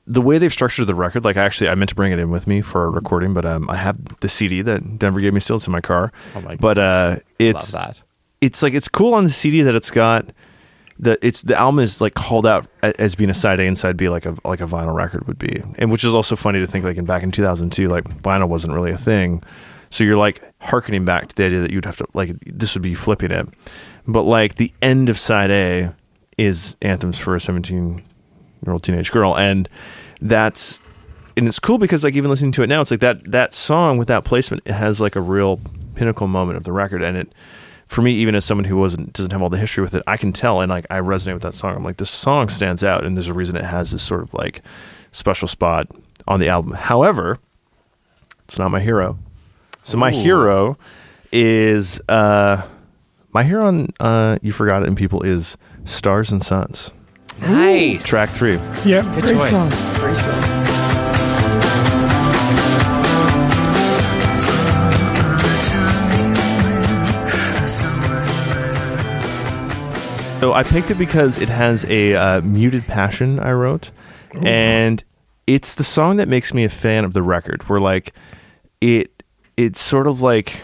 the way they've structured the record, like actually, I meant to bring it in with me for a recording, but um, I have the CD that Denver gave me still. It's in my car. Oh my But uh, it's Love that. It's like it's cool on the CD that it's got the it's the album is like called out as being a side A and side B like a like a vinyl record would be, and which is also funny to think like in back in 2002 like vinyl wasn't really a thing, so you're like harkening back to the idea that you'd have to like this would be flipping it, but like the end of side A is anthems for a 17 year old teenage girl, and that's and it's cool because like even listening to it now, it's like that that song with that placement it has like a real pinnacle moment of the record, and it for me even as someone who wasn't doesn't have all the history with it, I can tell and like I resonate with that song. I'm like this song stands out, and there's a reason it has this sort of like special spot on the album. However, it's not my hero. So my Ooh. hero is uh my hero on uh you forgot it in people is Stars and Sons. Nice. Track three. Yep, Good great choice. song. Great song. So I picked it because it has a uh, muted passion I wrote, and it's the song that makes me a fan of the record. Where like it, it's sort of like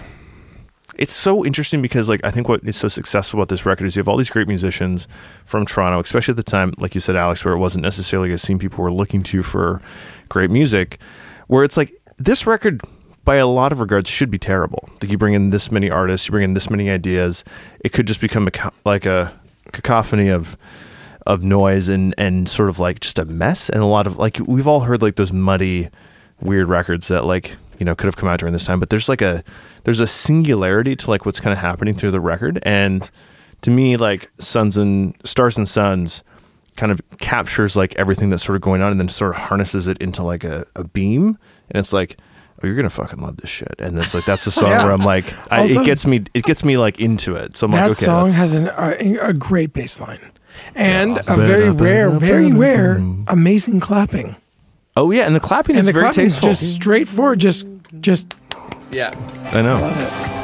it's so interesting because like I think what is so successful about this record is you have all these great musicians from Toronto, especially at the time, like you said, Alex, where it wasn't necessarily a scene people were looking to for great music. Where it's like this record, by a lot of regards, should be terrible. Like you bring in this many artists, you bring in this many ideas, it could just become a, like a cacophony of of noise and and sort of like just a mess. And a lot of like we've all heard like those muddy weird records that like you know could have come out during this time but there's like a there's a singularity to like what's kind of happening through the record. And to me like suns and stars and sons kind of captures like everything that's sort of going on and then sort of harnesses it into like a, a beam. And it's like oh you're gonna fucking love this shit and it's like that's the song Yeah. where i'm like I, Also- it gets me it gets me like into it so i'm that like okay song that's- has an, uh, a, a great bass line and Yeah. a very rare, very rare, amazing clapping. oh yeah and the clapping And is the very clapping is tasteful just straightforward. Just, just Yeah. i know love it.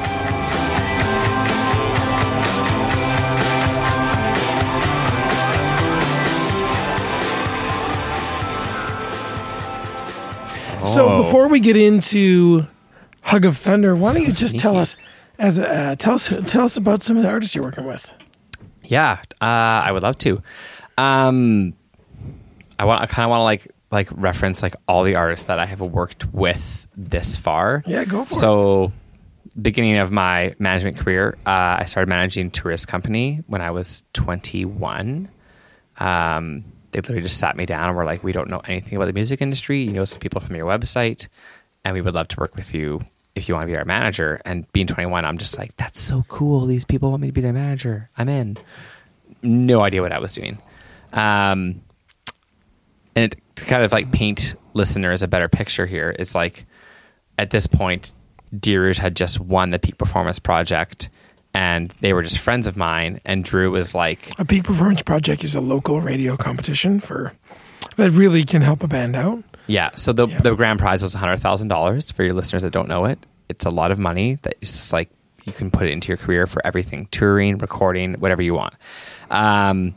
So Oh. before we get into Hug of Thunder, why don't you So just tell sneaky. us as a, uh, tell us tell us about some of the artists you're working with? Yeah, uh, I would love to. Um, I want. I kind of want to like like reference like all the artists that I have worked with this far. Yeah, go for it. so, beginning of my management career, uh, I started managing tourist company when I was 21. Um, they literally just sat me down and were like, "We don't know anything about the music industry. You know some people from your website, and we would love to work with you if you want to be our manager." And being 21, I'm just like, "That's so cool. These people want me to be their manager. I'm in." No idea what I was doing. Um, and it, to kind of like paint listeners a better picture here, it's like at this point, Deer had just won the Peak Performance Project, and they were just friends of mine. And Drew was like, A Peak Performance Project is a local radio competition for that really can help a band out. Yeah. So the Yeah. the grand prize was hundred thousand dollars for your listeners that don't know it. It's a lot of money that is just like you can put it into your career for everything touring, recording, whatever you want. Um,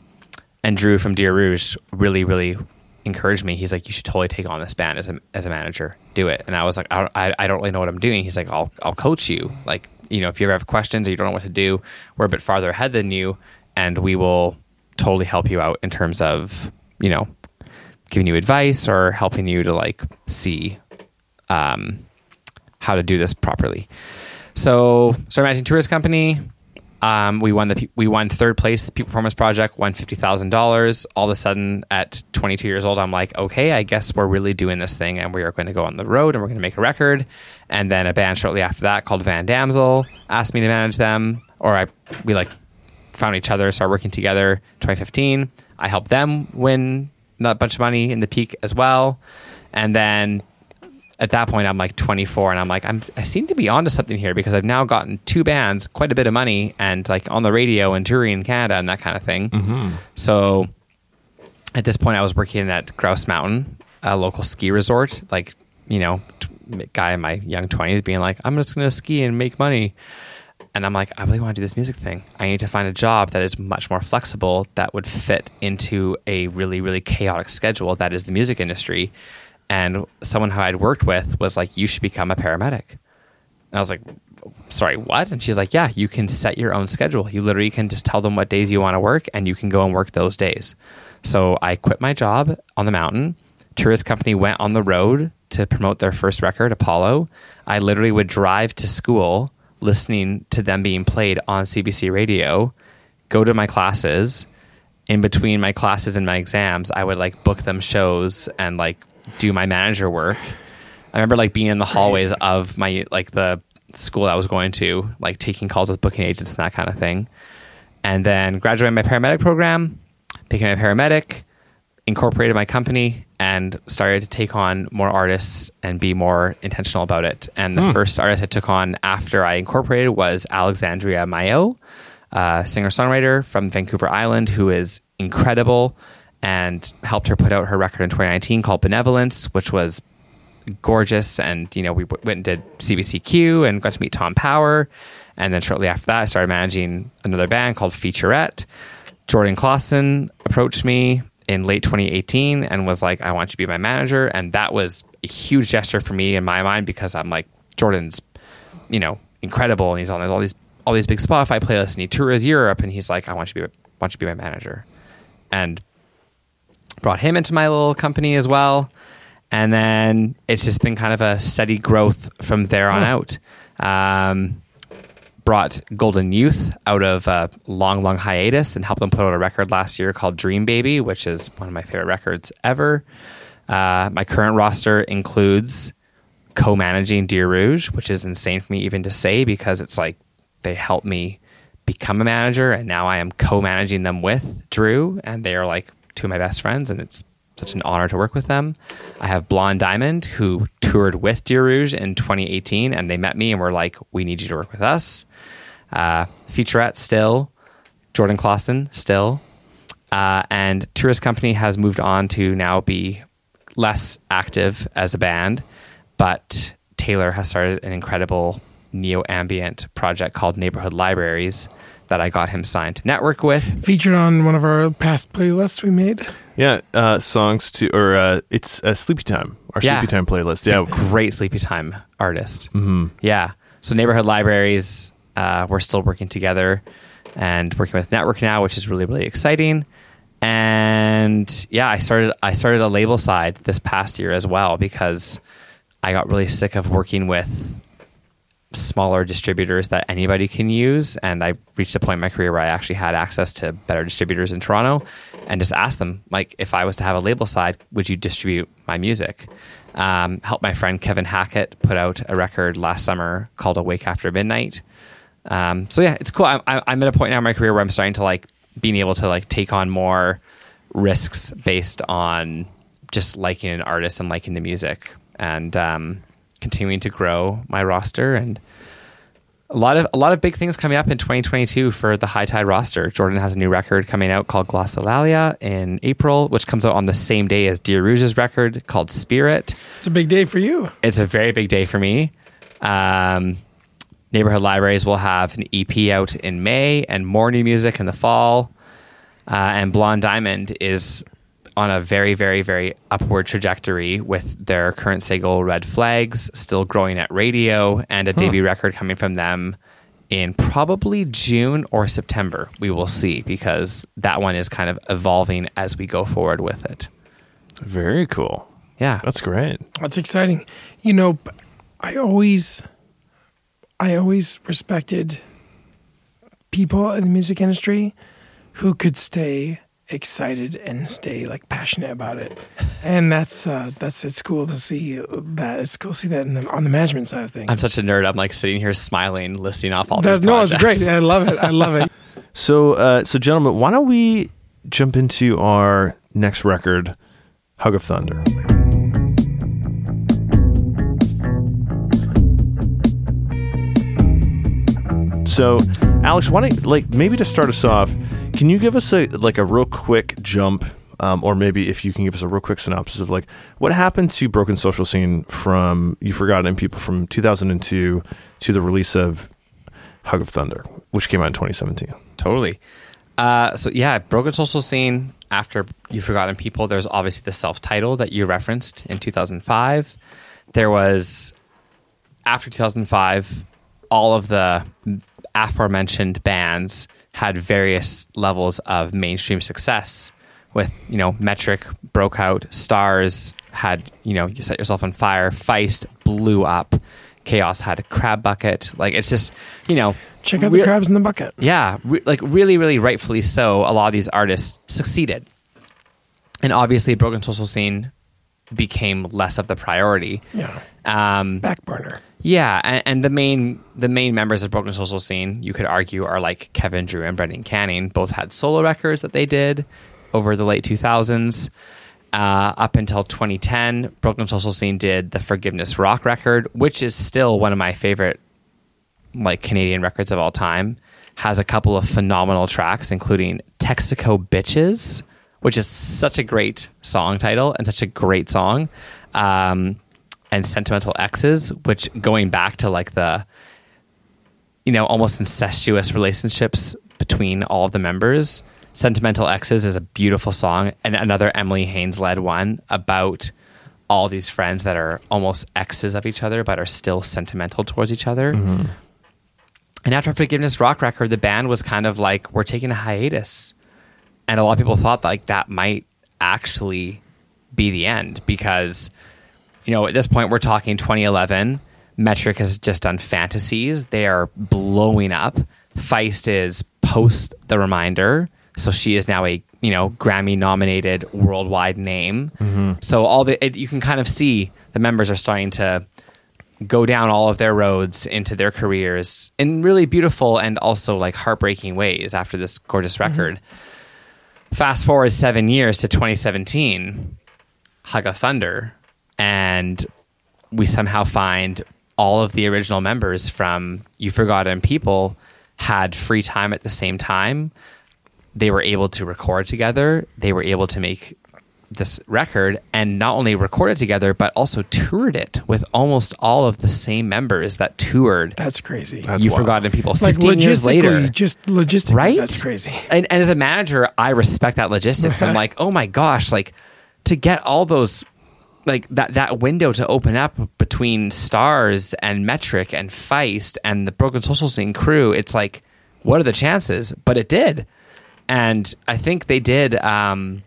and Drew from Dear Rouge really, really encouraged me. He's like, you should totally take on this band as a as a manager. Do it. And I was like, I don't, I, I don't really know what I'm doing. He's like, I'll I'll coach you. Like you know, if you ever have questions or you don't know what to do, we're a bit farther ahead than you, and we will totally help you out in terms of you know giving you advice or helping you to like see um, how to do this properly. So, started managing tourist company. Um, we won the we won third place. The Peak Performance Project won fifty thousand dollars. All of a sudden, at twenty two years old, I'm like, okay, I guess we're really doing this thing, and we are going to go on the road, and we're going to make a record. And then a band shortly after that called Van Damsel asked me to manage them, or I we like found each other, started working together. 2015, I helped them win a bunch of money in the peak as well, and then at that point, I'm like 24, and I'm like, I'm I seem to be onto something here because I've now gotten two bands, quite a bit of money, and like on the radio and touring in Canada and that kind of thing. Mm-hmm. So at this point, I was working at Grouse Mountain, a local ski resort. Like, you know, t- guy in my young 20s being like, I'm just going to ski and make money. And I'm like, I really want to do this music thing. I need to find a job that is much more flexible, that would fit into a really, really chaotic schedule that is the music industry. And someone who I'd worked with was like, You should become a paramedic. And I was like, sorry, what? And she's like, yeah, you can set your own schedule. You literally can just tell them what days you want to work and you can go and work those days. So I quit my job on the mountain. Tourist company went on the road to promote their first record, Apollo. I literally would drive to school listening to them being played on CBC radio, go to my classes. In between my classes and my exams, I would like book them shows and like do my manager work. I remember like being in the hallways of my like the school that I was going to, like taking calls with booking agents and that kind of thing. And then graduated my paramedic program, became a paramedic, incorporated my company, and started to take on more artists and be more intentional about it. And the first artist I took on after I incorporated was Alexandria Maillot, uh, singer songwriter from Vancouver Island, who is incredible and helped her put out her record in 2019 called Benevolence, which was gorgeous. And, you know, we w- went and did CBCQ and got to meet Tom Power. And then shortly after that, I started managing another band called Featurette. Jordan Klassen approached me in late 2018 and was like, I want you to be my manager. And that was a huge gesture for me in my mind because I'm like, Jordan's, you know, incredible. And he's on all these, all these big Spotify playlists and he tours Europe. And he's like, I want you to be, want you to be my manager. And brought him into my little company as well. And then it's just been kind of a steady growth from there on out. Um, brought Golden Youth out of a long, long hiatus and helped them put out a record last year called Dream Baby, which is one of my favorite records ever. Uh, my current roster includes co managing Dear Rouge, which is insane for me even to say because it's like they helped me become a manager and now I am co managing them with Drew and they are like two of my best friends and it's such an honor to work with them. I have Blonde Diamond who toured with Dear Rouge in 2018 and they met me and were like, we need you to work with us. Uh, Featurette still, Jordan Klassen still. Uh, and Tourist Company has moved on to now be less active as a band, but Taylor has started an incredible neo ambient project called Neighborhood Libraries that I got him signed to Nettwerk with. Featured on one of our past playlists we made. Yeah, uh, songs to or uh, it's uh, Sleepy Time, our Yeah. Sleepy Time playlist. He's Yeah, great sleepy time artist. Mm-hmm. Yeah. So neighborhood libraries, uh, we're still working together and working with Nettwerk now, which is really really exciting. And yeah, I started I started a label side this past year as well because I got really sick of working with smaller distributors that anybody can use. And I reached a point in my career where I actually had access to better distributors in Toronto and just asked them, like, if I was to have a label side, would you distribute my music? Um, helped my friend Kevin Hackett put out a record last summer called Awake After Midnight. Um, so yeah, it's cool. I'm, I'm I'm at a point now in my career where I'm starting to like being able to like take on more risks based on just liking an artist and liking the music and um, continuing to grow my roster and a lot of a lot of big things coming up in 2022 for the High Tide roster. Jordan has a new record coming out called Glossolalia in April, which comes out on the same day as Dear Rouge's record called Spirit. It's a big day for you. It's a very big day for me. Um, Neighborhood Libraries will have an EP out in May and more new music in the fall. Uh, and Blonde Diamond is on a very, very, very upward trajectory with their current single Red Flags still growing at radio and a hmm. debut record coming from them in probably June or September. We will see because that one is kind of evolving as we go forward with it. very cool. Yeah. That's great. That's exciting. You know, I always, I always respected people in the music industry who could stay excited and stay like passionate about it, and that's uh, that's it's cool to see that. It's cool to see that in the, on the management side of things. I'm such a nerd. I'm like sitting here smiling, listing off all That's, these no, it's great. I love it. I love it. So, uh, so gentlemen, why don't we jump into our next record, Hug of Thunder? So, Alex, why don't like maybe to start us off, can you give us a like a real quick jump, um, or maybe if you can give us a real quick synopsis of like what happened to Broken Social Scene from You Forgot It in People from 2002 to the release of Hug of Thunder, which came out in 2017. Totally. Uh, so yeah, broken social scene. After you've forgotten people, there's obviously the self-title that you referenced in 2005. There was after 2005, all of the aforementioned bands had various levels of mainstream success. With you know, Metric broke out, Stars had you know, you set yourself on fire, Feist blew up, k-os had a Crabbuckit. Like it's just you know, Check out real- the crabs in the bucket. yeah, re- like really, really rightfully so. A lot of these artists succeeded, and obviously, broken social scene became less of the priority. Yeah. Um, Back burner. Yeah, and, and the main the main members of broken social scene, you could argue, are like Kevin Drew and Brendan Canning. Both had solo records that they did over the late two thousands. Uh, up until 2010, Broken Social Scene did the Forgiveness Rock record, which is still one of my favorite like Canadian records of all time. Has a couple of phenomenal tracks, including Texaco Bitches, which is such a great song title and such a great song. Um, and Sentimental Exes, which going back to like the, you know, almost incestuous relationships between all of the members. Sentimental Exes is a beautiful song, and another Emily Haines led one about all these friends that are almost exes of each other, but are still sentimental towards each other. Mm-hmm. And after Forgiveness Rock record, the band was kind of like, we're taking a hiatus. And a lot of people thought like that might actually be the end because, you know, at this point we're talking 2011. Metric has just done fantasies. They are blowing up. Feist is post the reminder. So she is now a, you know, Grammy nominated worldwide name. Mm-hmm. So all the, it, you can kind of see the members are starting to go down all of their roads into their careers in really beautiful and also like heartbreaking ways after this gorgeous mm-hmm. record. Fast forward seven years to 2017, Hug of Thunder, and we somehow find all of the original members from You Forgot It in People had free time at the same time. They were able to record together. They were able to make this record and not only record it together, but also toured it with almost all of the same members that toured That's crazy. That's You wild. Forgot It in People like 15 years later. just logistically, Right? That's crazy. And, and as a manager, I respect that logistics. I'm like, oh my gosh, like to get all those, like that that window to open up between Stars and Metric and Feist and the Broken Social Scene crew. It's like, what are the chances? But it did, and I think they did. Um,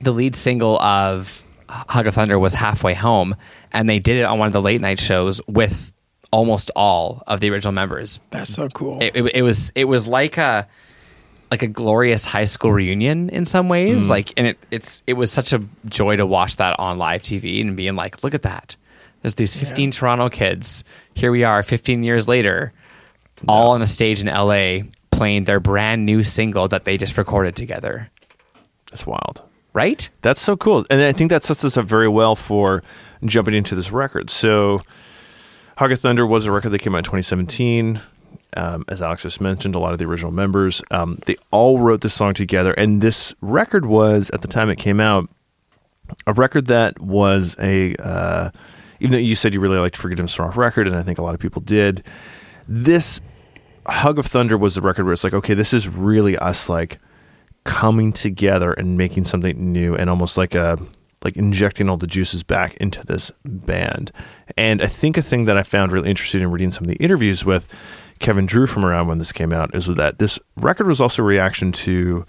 the lead single of Hug of Thunder was Halfway Home, and they did it on one of the late night shows with almost all of the original members That's so cool. it, it, it was it was like a like a glorious high school reunion in some ways mm. like and it it's it was such a joy to watch that on live TV and being like look at that there's these 15 Toronto kids here we are 15 years later all on a stage in LA playing their brand new single that they just recorded together That's wild. right That's so cool. And I think that sets us up very well for jumping into this record. So, Hug of Thunder was a record that came out in 2017. Um, as Alex just mentioned, a lot of the original members, um, they all wrote this song together. And this record was, at the time it came out, a record that was a, uh, even though you said you really liked Forgiveness Rock record, and I think a lot of people did, this Hug of Thunder was the record where it's like, okay, this is really us like coming together and making something new and almost like a like injecting all the juices back into this band. And I think a thing that I found really interesting in reading some of the interviews with Kevin Drew from around when this came out is that this record was also a reaction to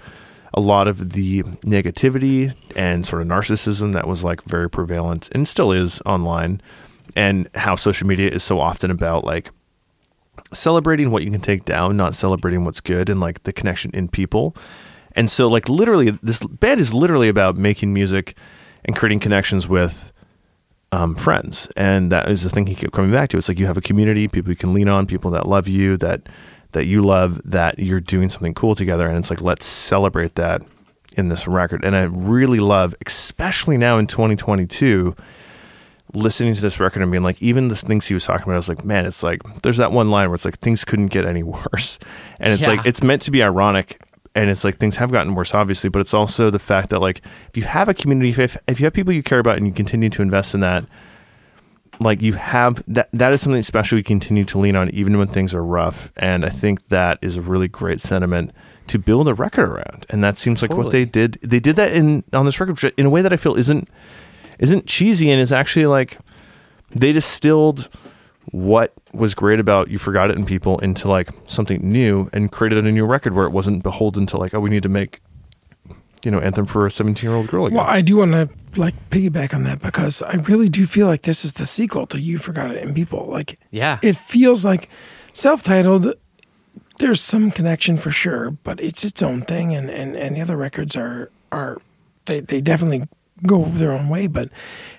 a lot of the negativity and sort of narcissism that was like very prevalent and still is online and how social media is so often about like celebrating what you can take down, not celebrating what's good and like the connection in people. And so like literally this band is literally about making music and creating connections with um, friends. And that is the thing he kept coming back to. It's like you have a community, people you can lean on, people that love you, that that you love, that you're doing something cool together. And it's like let's celebrate that in this record. And I really love, especially now in 2022, listening to this record and being like, even the things he was talking about, I was like, man, it's like there's that one line where it's like things couldn't get any worse, and it's Yeah. like it's meant to be ironic, and it's like things have gotten worse, obviously, but it's also the fact that like if you have a community, if if you have people you care about and you continue to invest in that, like you have that that is something special you continue to lean on even when things are rough, and I think that is a really great sentiment to build a record around, and that seems like what they did. They did that in on this record in a way that I feel isn't isn't cheesy and is actually like they distilled what was great about you forgot it in people into like something new and created a new record where it wasn't beholden to like oh we need to make you know anthem for a 17 year old girl again Well, I do want to like piggyback on that because I really do feel like this is the sequel to You Forgot It in People. Like, Yeah. it feels like self-titled. There's some connection for sure, but it's its own thing, and and and the other records are are they they definitely go their own way. But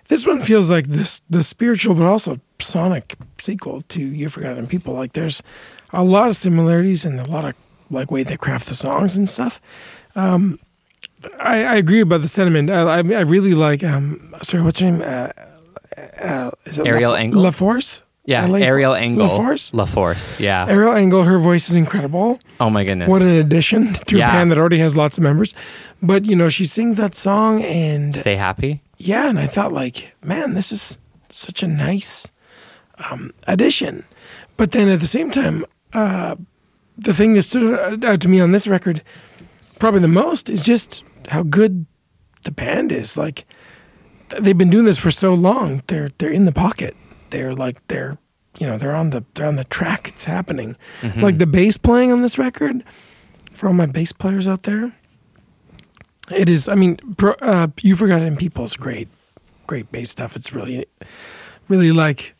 this one feels like this the spiritual, but also sonic sequel to You Forgot It People. Like, there's a lot of similarities and a lot of like way they craft the songs and stuff. I, I agree about the sentiment. I, I, I really like. Um, sorry, what's her name? Uh, uh, is it Ariel La, Engel? La Force. Yeah, LA Ariel Engel. La Force. La Force. Yeah. Ariel Engel. Her voice is incredible. oh my goodness. What an addition to Yeah. a band that already has lots of members. But you know, she sings that song, and Stay happy. Yeah, and I thought like, man, this is such a nice um, addition. But then at the same time, uh, the thing that stood out to me on this record, probably the most, is just how good the band is. Like they've been doing this for so long. They're they're in the pocket. They're like they're you know they're on the they're on the track. It's happening. Like the bass playing on this record, for all my bass players out there. It is. I mean, pro, uh, you forgot it in people is great, great bass stuff. It's really, really like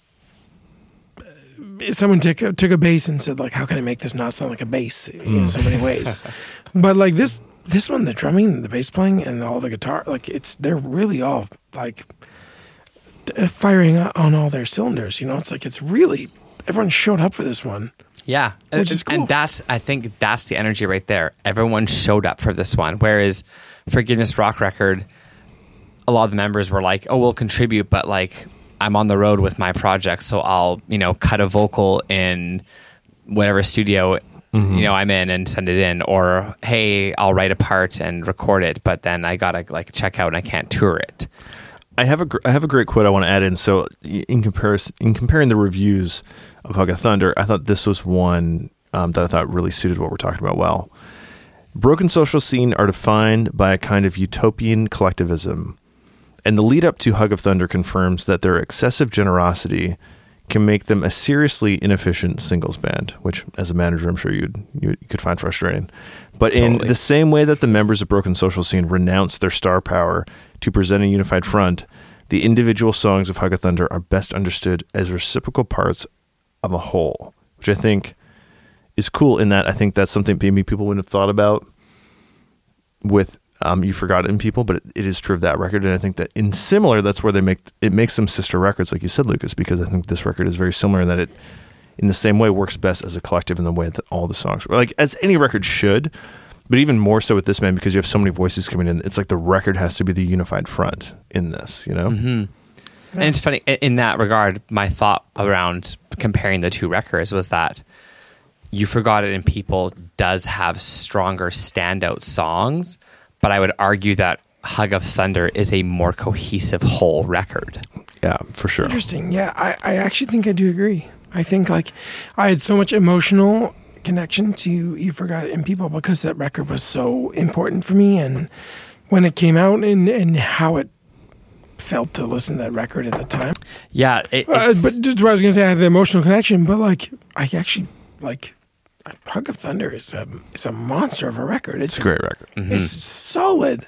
uh, someone took a, took a bass and said like, how can I make this not sound like a bass in so many ways? but like this this one, the drumming, the bass playing, and all the guitar, like it's they're really all like firing on all their cylinders. You know, it's like it's really everyone showed up for this one. Yeah, Which is cool. and that's I think that's the energy right there. Everyone showed up for this one, whereas Forgiveness Rock Record, a lot of the members were like, "Oh, we'll contribute," but like I'm on the road with my project, so I'll you know cut a vocal in whatever studio you mm-hmm. know I'm in and send it in, or hey, I'll write a part and record it, but then I gotta like check out and I can't tour it. I have a gr- I have a great quote I want to add in. So in comparison, in comparing the reviews of Hug of Thunder, I thought this was one um, that I thought really suited what we're talking about well. Broken social scene are defined by a kind of utopian collectivism, and the lead up to Hug of Thunder confirms that their excessive generosity can make them a seriously inefficient singles band, which, as a manager, I'm sure you'd you could find frustrating. But in the same way that the members of Broken Social Scene renounce their star power to present a unified front, the individual songs of Hug of Thunder are best understood as reciprocal parts of a whole, which I think is cool. In that, I think that's something maybe people wouldn't have thought about with um, you forgot it in people, but it, it is true of that record, and I think that in similar, that's where they make it makes them sister records, like you said, Lucas, because I think this record is very similar in that it, in the same way, works best as a collective in the way that all the songs, like as any record should, but even more so with this man because you have so many voices coming in. It's like the record has to be the unified front in this, you know. And it's funny in that regard. My thought around comparing the two records was that "You Forgot It" in People does have stronger standout songs, but I would argue that "Hug of Thunder" is a more cohesive whole record. Yeah, for sure. Interesting. Yeah, I, I actually think I do agree. I think like I had so much emotional connection to You Forgot It in People because that record was so important for me and when it came out and, and how it felt to listen to that record at the time. Yeah, it, Uh, but just what I was gonna say, I had the emotional connection, but like I actually like Hug of Thunder is a is a monster of a record. It's It's a great record. It's solid.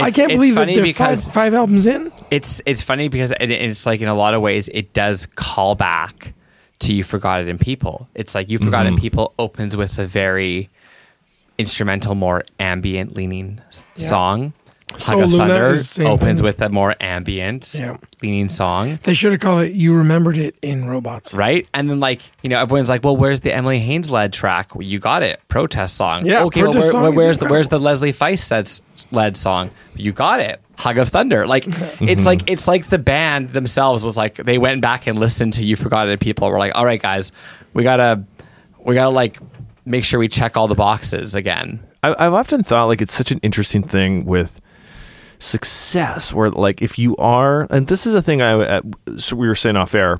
I can't it's believe that funny they're because- five, five albums in. it's it's funny because it, it's like in a lot of ways it does call back to you forgot it in people it's like you forgot Mm-hmm. it in people opens with a very instrumental more ambient leaning Yeah. song So Hug of Luna Thunder opens thing. with a more ambient Yeah. leaning song They should have called it "You Remembered It" in Robots. right and then like you know everyone's like well where's the Emily Haines led track well, you got it protest song Yeah, okay well, protest where, song where- is where's the where's the. Leslie Feist led song you got it Hug of Thunder. Like it's mm-hmm. like it's like the band themselves was like they went back and listened to You Forgotten People. We're like, all right, guys, we gotta we gotta like make sure we check all the boxes again. I, I've often thought like it's such an interesting thing with success, where like if you are, and this is a thing I uh, so we were saying off air,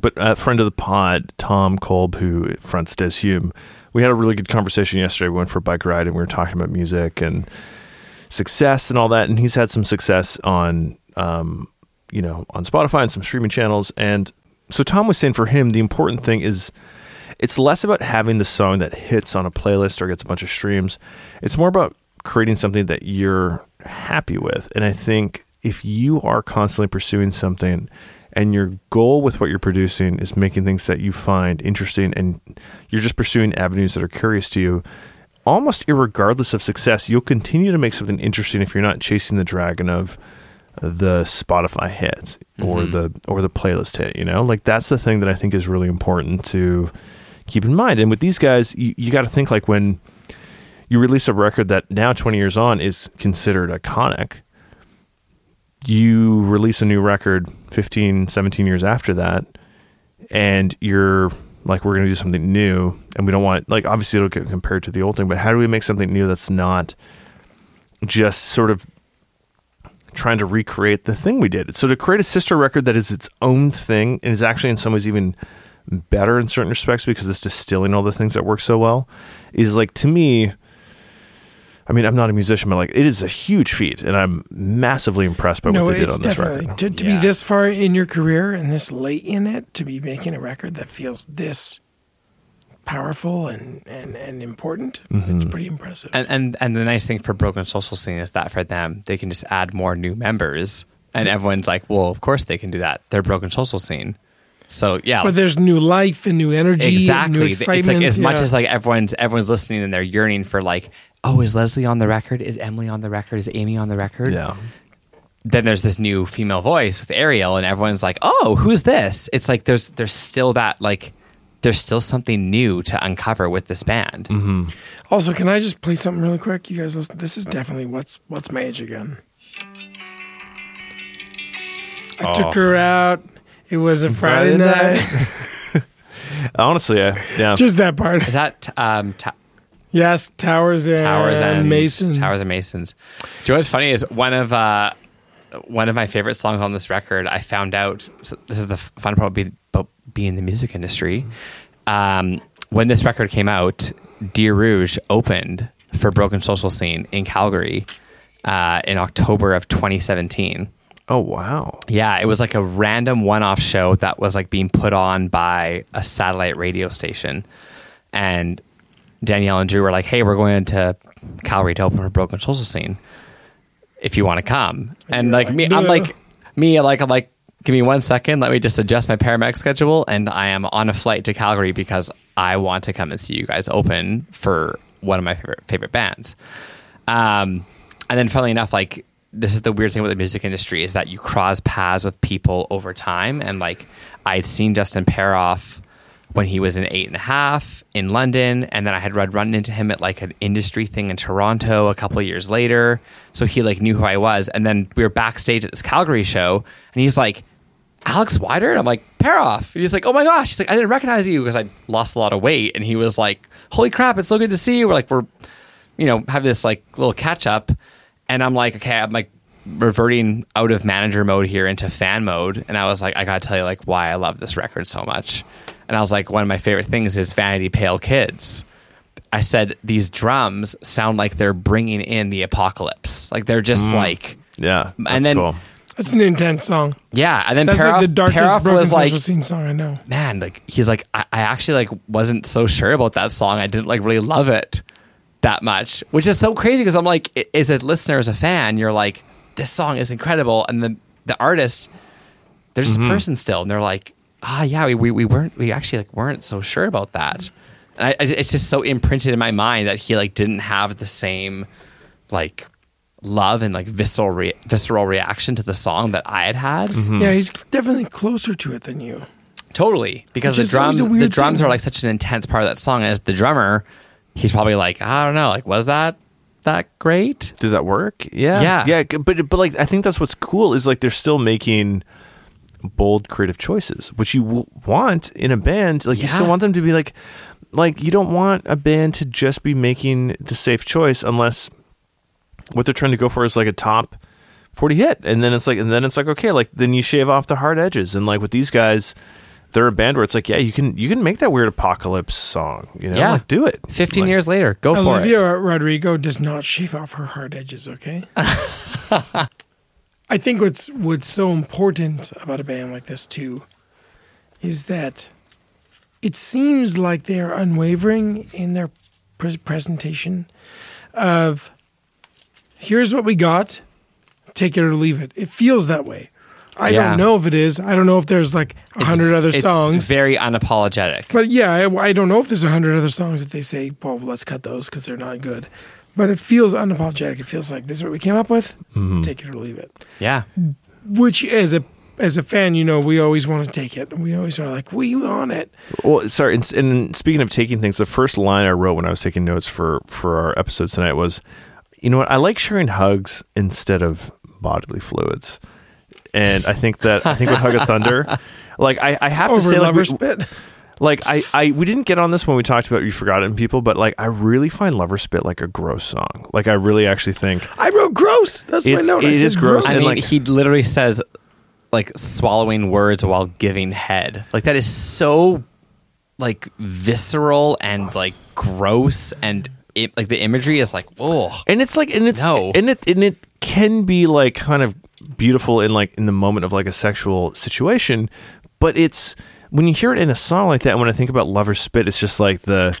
but a friend of the pod, Tom Kolb, who fronts Des Hume, we had a really good conversation yesterday. We went for a bike ride and we were talking about music and success and all that. And he's had some success on, um, you know, on Spotify and some streaming channels. And so Tom was saying for him, the important thing is it's less about having the song that hits on a playlist or gets a bunch of streams. It's more about creating something that you're happy with. And I think if you are constantly pursuing something and your goal with what you're producing is making things that you find interesting and you're just pursuing avenues that are curious to you, almost irregardless of success, you'll continue to make something interesting if you're not chasing the dragon of the Spotify hit or mm-hmm. the or the playlist hit, you know? Like that's the thing that I think is really important to keep in mind. And with these guys, you, you got to think like when you release a record that now 20 years on is considered iconic, you release a new record 15, 17 years after that, and you're like, we're going to do something new. And we don't want, like, obviously it'll get compared to the old thing, but how do we make something new that's not just sort of trying to recreate the thing we did? So to create a sister record that is its own thing and is actually in some ways even better in certain respects because it's distilling all the things that work so well is like to me I mean, I'm not a musician, but like it is a huge feat, and I'm massively impressed by no, what they did it's on this definitely record. to, to Yeah. be this far in your career and this late in it to be making a record that feels this powerful and and, and important. Mm-hmm. It's pretty impressive. And and and the nice thing for Broken Social Scene is that for them, they can just add more new members, and everyone's like, well, of course they can do that. They're Broken Social Scene. So yeah, but there's new life and new energy, exactly. and new It's excitement. like as much as like everyone's everyone's listening and they're yearning for like, oh, is Leslie on the record? Is Emily on the record? Is Amy on the record? Yeah, Then there's this new female voice with Ariel, and everyone's like, oh, who's this? It's like there's there's still that like there's still something new to uncover with this band. Mm-hmm. Also, can I just play something really quick? You guys listen. This is definitely what's what's my age again. I took her out. It was a Friday. Friday night. honestly, I, yeah. just that part. Is that um, ta- Yes, towers and Towers and Masons. Towers and Masons. Do you know what's funny is one of uh, one of my favorite songs on this record. I found out so this is the f- fun part be- about being in the music industry. Um, when this record came out, Dear Rouge opened for Broken Social Scene in Calgary uh, in October of 2017. Oh wow, Yeah, it was like a random one-off show that was like being put on by a satellite radio station, and Danielle and Drew were like, "Hey, we're going to Calgary to open for Broken Social Scene. If you want to come." And like me, I'm like me, like I'm like, give me one second, let me just adjust my paramedic schedule, and I am on a flight to Calgary because I want to come and see you guys open for one of my favorite favorite bands. Um, and then, funnily enough, like this is the weird thing with the music industry is that you cross paths with people over time. And like I'd seen Justin Peroff when he was an Eight and a Half in London, and then I had run run into him at like an industry thing in Toronto a couple of years later. So he like knew who I was. And then we were backstage at this Calgary show, and he's like. Alex Wider? And I'm like, Peroff. And he's like, oh my gosh. He's like, I didn't recognize you because I lost a lot of weight. And he was like, holy crap, it's so good to see you. We're like, we're you know, have this like little catch up. And I'm like, okay, I'm like reverting out of manager mode here into fan mode. And I was like, I gotta tell you like why I love this record so much. And I was like, one of my favorite things is Vanity Pail Kids. I said these drums sound like they're bringing in the apocalypse. Like they're just mm. like, yeah, that's And then- cool. That's an intense song. yeah. And then That's Peroff, like the darkest Peroff broken was like, social scene song I know. man, like he's like, I, I actually like wasn't so sure about that song. I didn't like really love it that much, which is so crazy because I'm like, i- as a listener, as a fan, you're like, this song is incredible, and the the artist, they're just a person still, and they're like, ah, yeah, we, we we weren't, we actually like weren't so sure about that, and I, I, it's just so imprinted in my mind that he like didn't have the same like love and like visceral re- visceral reaction to the song that I had had. Yeah, he's definitely closer to it than you. Totally, because Which the drums, the drums thing. are like such an intense part of that song. As the drummer, he's probably like, I don't know, like was that that great. Did that work? Yeah, Yeah. yeah. But but like I think that's what's cool is like they're still making bold creative choices, which you w- want in a band. Like you still want them to be like like you don't want a band to just be making the safe choice unless what they're trying to go for is like a top 40 hit and then it's like and then it's like okay like then you shave off the hard edges and like with these guys they're a band where it's like yeah you can you can make that weird apocalypse song you know Yeah. like do it 15 Like, years later, go for it. Olivia. Rodrigo does not shave off her hard edges, okay? I think what's what's so important about a band like this too is that it seems like they are unwavering in their pres presentation of here's what we got, take it or leave it. It feels that way. I Yeah. don't know if it is. I don't know if there's like a hundred other it's songs. Very unapologetic. But yeah, I, I don't know if there's a hundred other songs that they say, well, let's cut those because they're not good. But it feels unapologetic. It feels like this is what we came up with. Mm-hmm. Take it or leave it. yeah. Which, as a as a fan, you know, we always want to take it. We always are like, we want it. Well, sorry. And, and speaking of taking things, the first line I wrote when I was taking notes for for our episode tonight was, you know what? I like sharing hugs instead of bodily fluids, and I think that I think with Hug of Thunder, like I, I have to say, like, lover we, spit. like I, I we didn't get on this when we talked about you forgotten people, but like I really find Lover Spit like a gross song. Like I really actually think I wrote gross. That's my It's- note. I it said is gross. I And, mean, like- he literally says, like, swallowing words while giving head. Like, that is so, like, visceral and, like, gross. And, it, like, the imagery is like, oh. and it's like and it's No. and it and it can be like kind of beautiful in like in the moment of like a sexual situation but it's when you hear it in a song like that when i think about lover spit it's just like the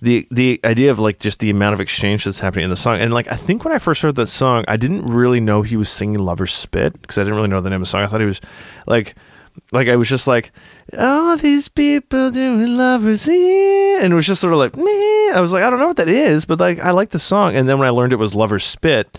the the idea of like just the amount of exchange that's happening in the song and like i think when i first heard that song i didn't really know he was singing lover spit because i didn't really know the name of the song i thought he was like like I was just like, all these people doing lovers, eh," and it was just sort of like, me. I was like, I don't know what that is, but like, I like the song. And then when I learned it was lovers spit,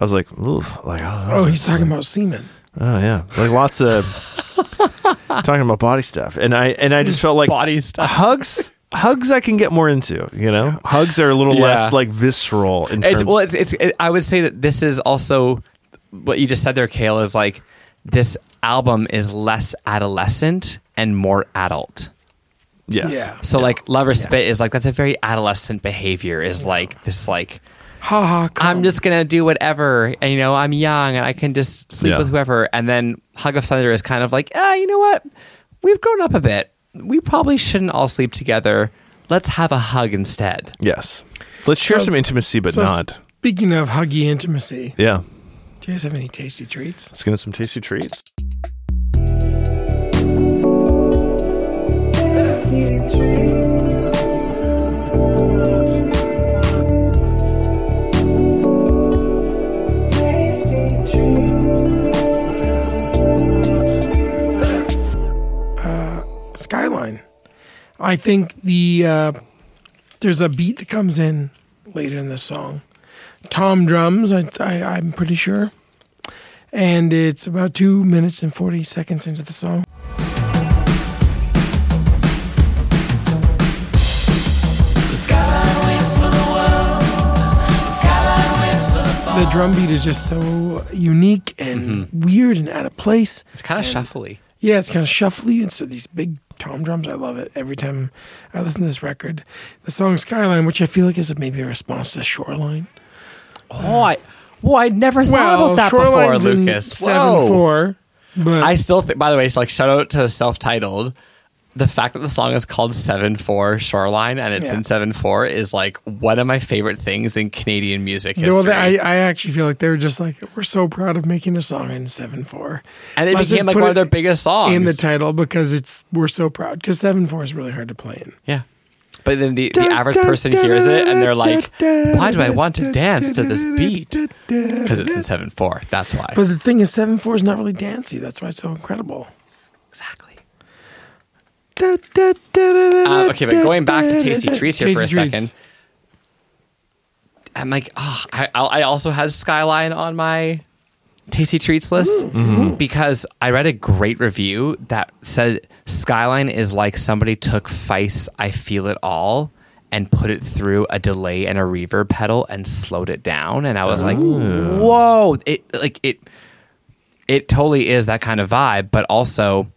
I was like, oof, like, oh, Oh, he's talking about semen. oh yeah, like lots of talking about body stuff, and I and I just felt like Body stuff. hugs. Hugs I can get more into, you know. Hugs are a little Yeah. less like visceral. In It's, terms, well, it's, it's, it, I would say that this is also what you just said there, Kale, is like, this album is less adolescent and more adult. yes, Yeah. So, like, Lover Spit is like, that's a very adolescent behavior, is like this, like, Ha ha. I'm just gonna do whatever. And, you know, I'm young and I can just sleep Yeah. with whoever. And then Hug of Thunder is kind of like, ah, you know what? We've grown up a bit. We probably shouldn't all sleep together. Let's have a hug instead. yes. Let's share So- some intimacy, but So not. Speaking of huggy intimacy, Yeah, do you guys have any tasty treats? let's get into some tasty treats. Skyline. I think the uh, there's a beat that comes in later in the song. Tom drums. I, I I'm pretty sure, and it's about two minutes and forty seconds into the song. The drum beat is just so unique and weird and out of place. It's kind of shuffly. Yeah, it's kind of shuffly. It's these big tom drums. I love it every time I listen to this record. The song Skyline, which I feel like is maybe a response to Shoreline. Oh, I, well, I'd never thought about that before, Shoreline's in Lucas. Seven four, but I still think, by the way, it's like shout out to self titled. The fact that the song is called 7 4 Shoreline and it's Yeah. in 7 4 is like one of my favorite things in Canadian music history. well, I I actually feel like they were just like we're so proud of making a song in seven four, and it became like one of their biggest songs. in the title because it's we're so proud because seven four is really hard to play in. yeah. But then the, the average person hears it and they're like, why do I want to dance to this beat? Because it's in 7 4. That's why. But the thing is, seven four is not really dancey. That's why it's so incredible. exactly. Uh, okay, but going back to Tasty Treats here for a Tasty second. I'm like, oh, I, I also has Skyline on my tasty treats list because I read a great review that said Skyline is like somebody took Feist I Feel It All and put it through a delay and a reverb pedal and slowed it down. And I was like, whoa, it like it it totally is that kind of vibe, but also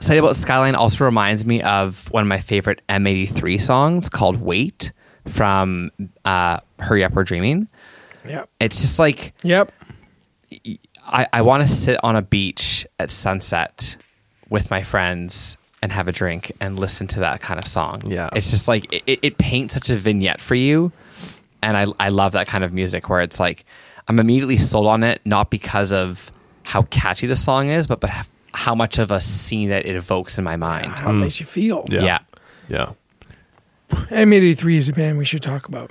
Say about Skyline also reminds me of one of my favorite M83 songs called Wait from uh, Hurry Up We're Dreaming. Yep. It's just like Yep. I, I want to sit on a beach at sunset with my friends and have a drink and listen to that kind of song. Yeah. It's just like it, it paints such a vignette for you. And I, I love that kind of music where it's like I'm immediately sold on it, not because of how catchy the song is, but, but how much of a scene that it evokes in my mind. How it makes you feel. Yeah. Yeah. Yeah. M83 is a band we should talk about.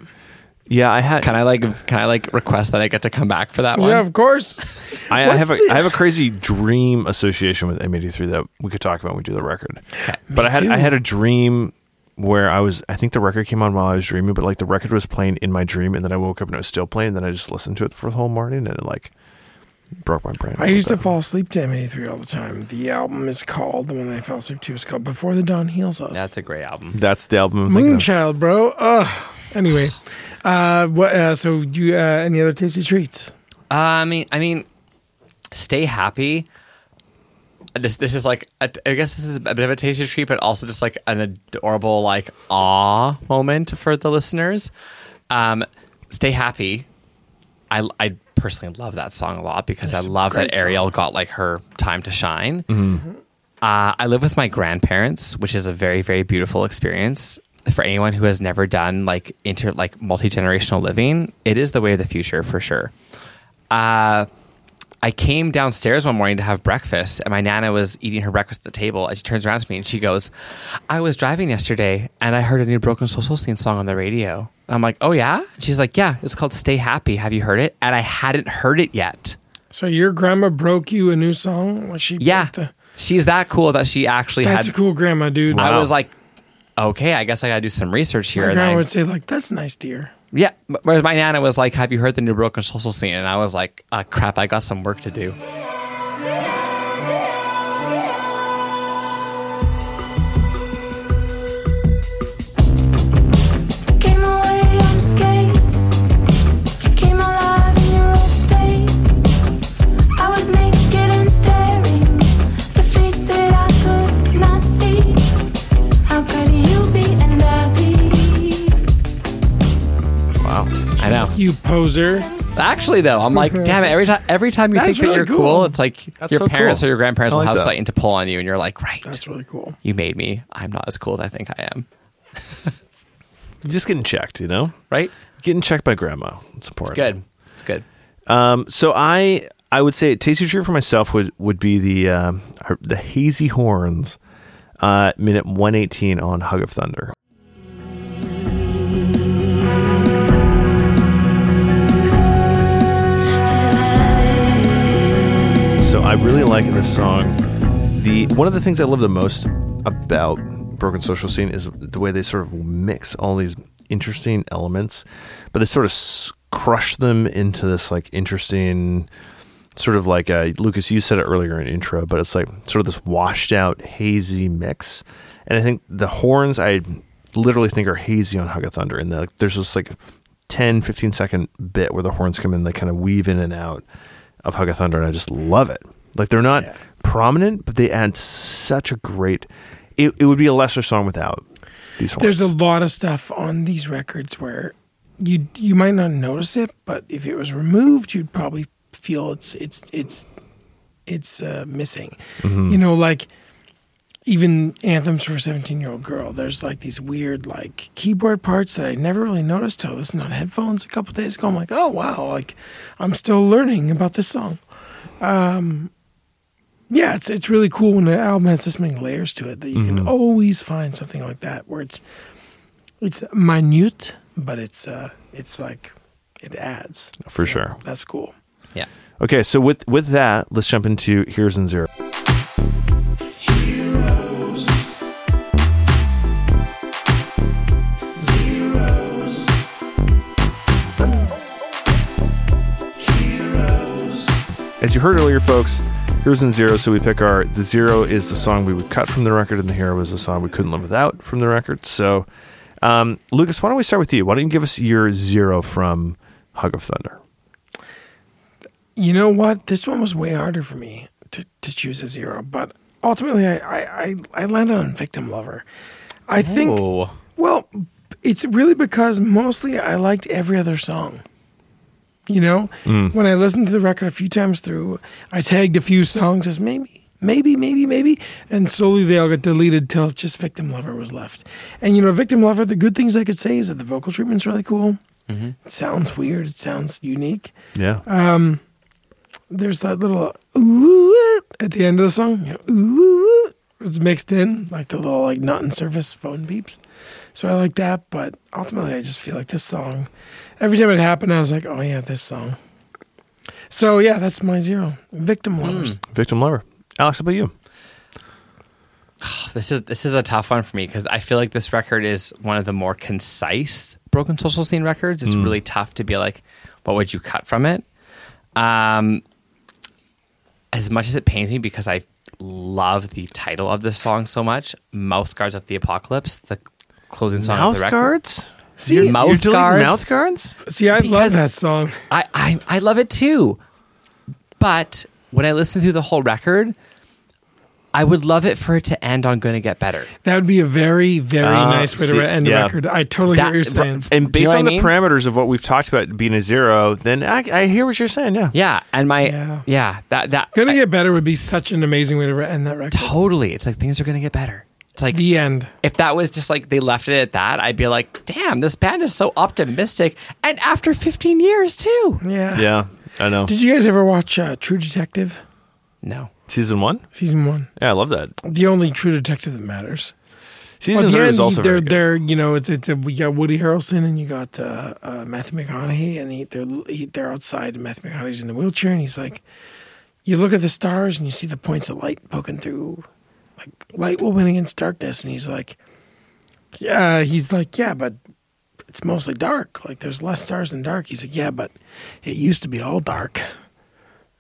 Yeah, I had Can I like can I like request that I get to come back for that one? Yeah, of course. I, I have a the- I have a crazy dream association with M83 that we could talk about when we do the record. But I had too. I had a dream where I was I think the record came on while I was dreaming, but like the record was playing in my dream and then I woke up and it was still playing, then I just listened to it for the whole morning and it like broke my brain. a I little used to fall asleep to M83 all the time. The album is called, the one that I fell asleep to is called Before the Dawn Heals Us. That's a great album. That's the album of. Moonchild, bro. Ugh. Anyway, uh, what? Uh, so, do you uh, any other tasty treats? Uh, I mean, I mean, stay happy. This this is like a, I guess this is a bit of a tasty treat, but also just like an adorable like awe moment for the listeners. Um, stay happy. I I personally love that song a lot because It's I a love that Ariel song. got like her time to shine. Mm-hmm. Uh, I live with my grandparents, which is a very very beautiful experience for anyone who has never done like inter like multi generational living. It is the way of the future for sure. Uh, I came downstairs one morning to have breakfast, and my nana was eating her breakfast at the table. And she turns around to me and she goes, "I was driving yesterday, and I heard a new Broken Social Scene song on the radio." And I'm like, "Oh yeah?" And she's like, "Yeah, it's called Stay Happy. Have you heard it?" And I hadn't heard it yet. So, your grandma broke you a new song? Like she Yeah, the- she's that cool that she actually that's had. a cool grandma, dude. I was like, "Okay, I guess I gotta do some research here." My And grandma I- would say, like, that's nice, dear. Yeah, whereas my nana was like, "Have you heard the new Broken Social Scene?" And I was like, uh, "Crap, I got some work to do." I know. You poser. Actually, though, I'm like, damn it! Every time, every time you That's think that really you're cool. cool. it's like That's your so parents cool. or your grandparents I will like have that. something to pull on you, and you're like, right, That's really cool. you made me. I'm not as cool as I think I am. You're just getting checked, you know? Right? Getting checked by grandma. It's important. It's good. It's good. Um, so I I would say tasty treat for myself would would be the um, the hazy horns, uh, minute one eighteen on Hug of Thunder. So I really like in this song the one of the things I love the most about Broken Social Scene is the way they sort of mix all these interesting elements, but they sort of crush them into this like interesting sort of like uh, Lucas. You said it earlier in intro, but it's like sort of this washed out hazy mix, and I think the horns I literally think are hazy on Hug of Thunder, and the, there's this like 10, 15 second bit where the horns come in, they kind of weave in and out of Hug of Thunder, and I just love it. Like they're not prominent, but they add such a great. It, it would be a lesser song without these horns. There's a lot of stuff on these records where you you might not notice it, but if it was removed, you'd probably feel it's it's it's it's uh, missing. You know, like even anthems for a 17 year old girl. There's like these weird like keyboard parts that I never really noticed till I listened on headphones a couple days ago. I'm like, oh wow, like I'm still learning about this song. Um, yeah, it's it's really cool when an album has this many layers to it that you can always find something like that where it's it's minute, but it's uh it's like it adds. for sure. That's cool. Yeah. Okay, so with with that, let's jump into Heroes and Zero. As you heard earlier, folks, Heroes and Zero. So we pick our the zero is the song we would cut from the record, and the hero is the song we couldn't live without from the record. So Um, Lucas, why don't we start with you? Why don't you give us your zero from Hug of Thunder? You know what? This one was way harder for me to, to choose a zero, but ultimately I, I, I, I landed on Victim Lover. I think, Ooh. well, it's really because mostly I liked every other song. You know, mm. when I listened to the record a few times through, I tagged a few songs as maybe, maybe, maybe, maybe, and slowly they all got deleted till just Victim Lover was left. And you know, Victim Lover, the good things I could say is that the vocal treatment's really cool. Mm-hmm. It sounds weird. It sounds unique Yeah. Um, there's that little ooh at the end of the song. You know, ooh, it's mixed in like the little like not in service phone beeps. So I like that, but ultimately I just feel like this song. Every time it happened, I was like, oh yeah, this song. So yeah, that's my zero. Victim lovers. Victim Lover. Alex, how about you? This is this is a tough one for me because I feel like this record is one of the more concise broken social scene records. It's really tough to be like, what would you cut from it? Um, as much as it pains me because I love the title of this song so much, "Mouth Guards of the Apocalypse," the closing song of the record. guards? See, Your mouth You're guards. mouth guards? see, I love that song. I, I I love it too, but when I listen through the whole record, I would love it for it to end on "Gonna Get Better." That would be a very, very Ah, nice way see, to end the yeah. record. I totally hear what you're saying. And Do you based know on I the parameters of what we've talked about being a zero, then I, I hear what you're saying. Yeah. Yeah, and my Yeah. yeah, that that Gonna get better would be such an amazing way to end that record. totally. It's like things are gonna get better. It's like The end. if that was just like they left it at that, I'd be like, damn, this band is so optimistic. And after 15 years too. Yeah. Yeah. I know. Did you guys ever watch uh, True Detective No. Season one? season one? Yeah, I love that. The only True Detective that matters. Season Well, three yeah, is also they're very good. they're you know it's it's a, we got Woody Harrelson and you got uh, uh, Matthew McConaughey and he, they're he, they're outside and Matthew McConaughey's in the wheelchair and he's like, you look at the stars and you see the points of light poking through, like light will win against darkness. And he's like, yeah he's like yeah but it's mostly dark. Like there's less stars than dark. He's like yeah but it used to be all dark,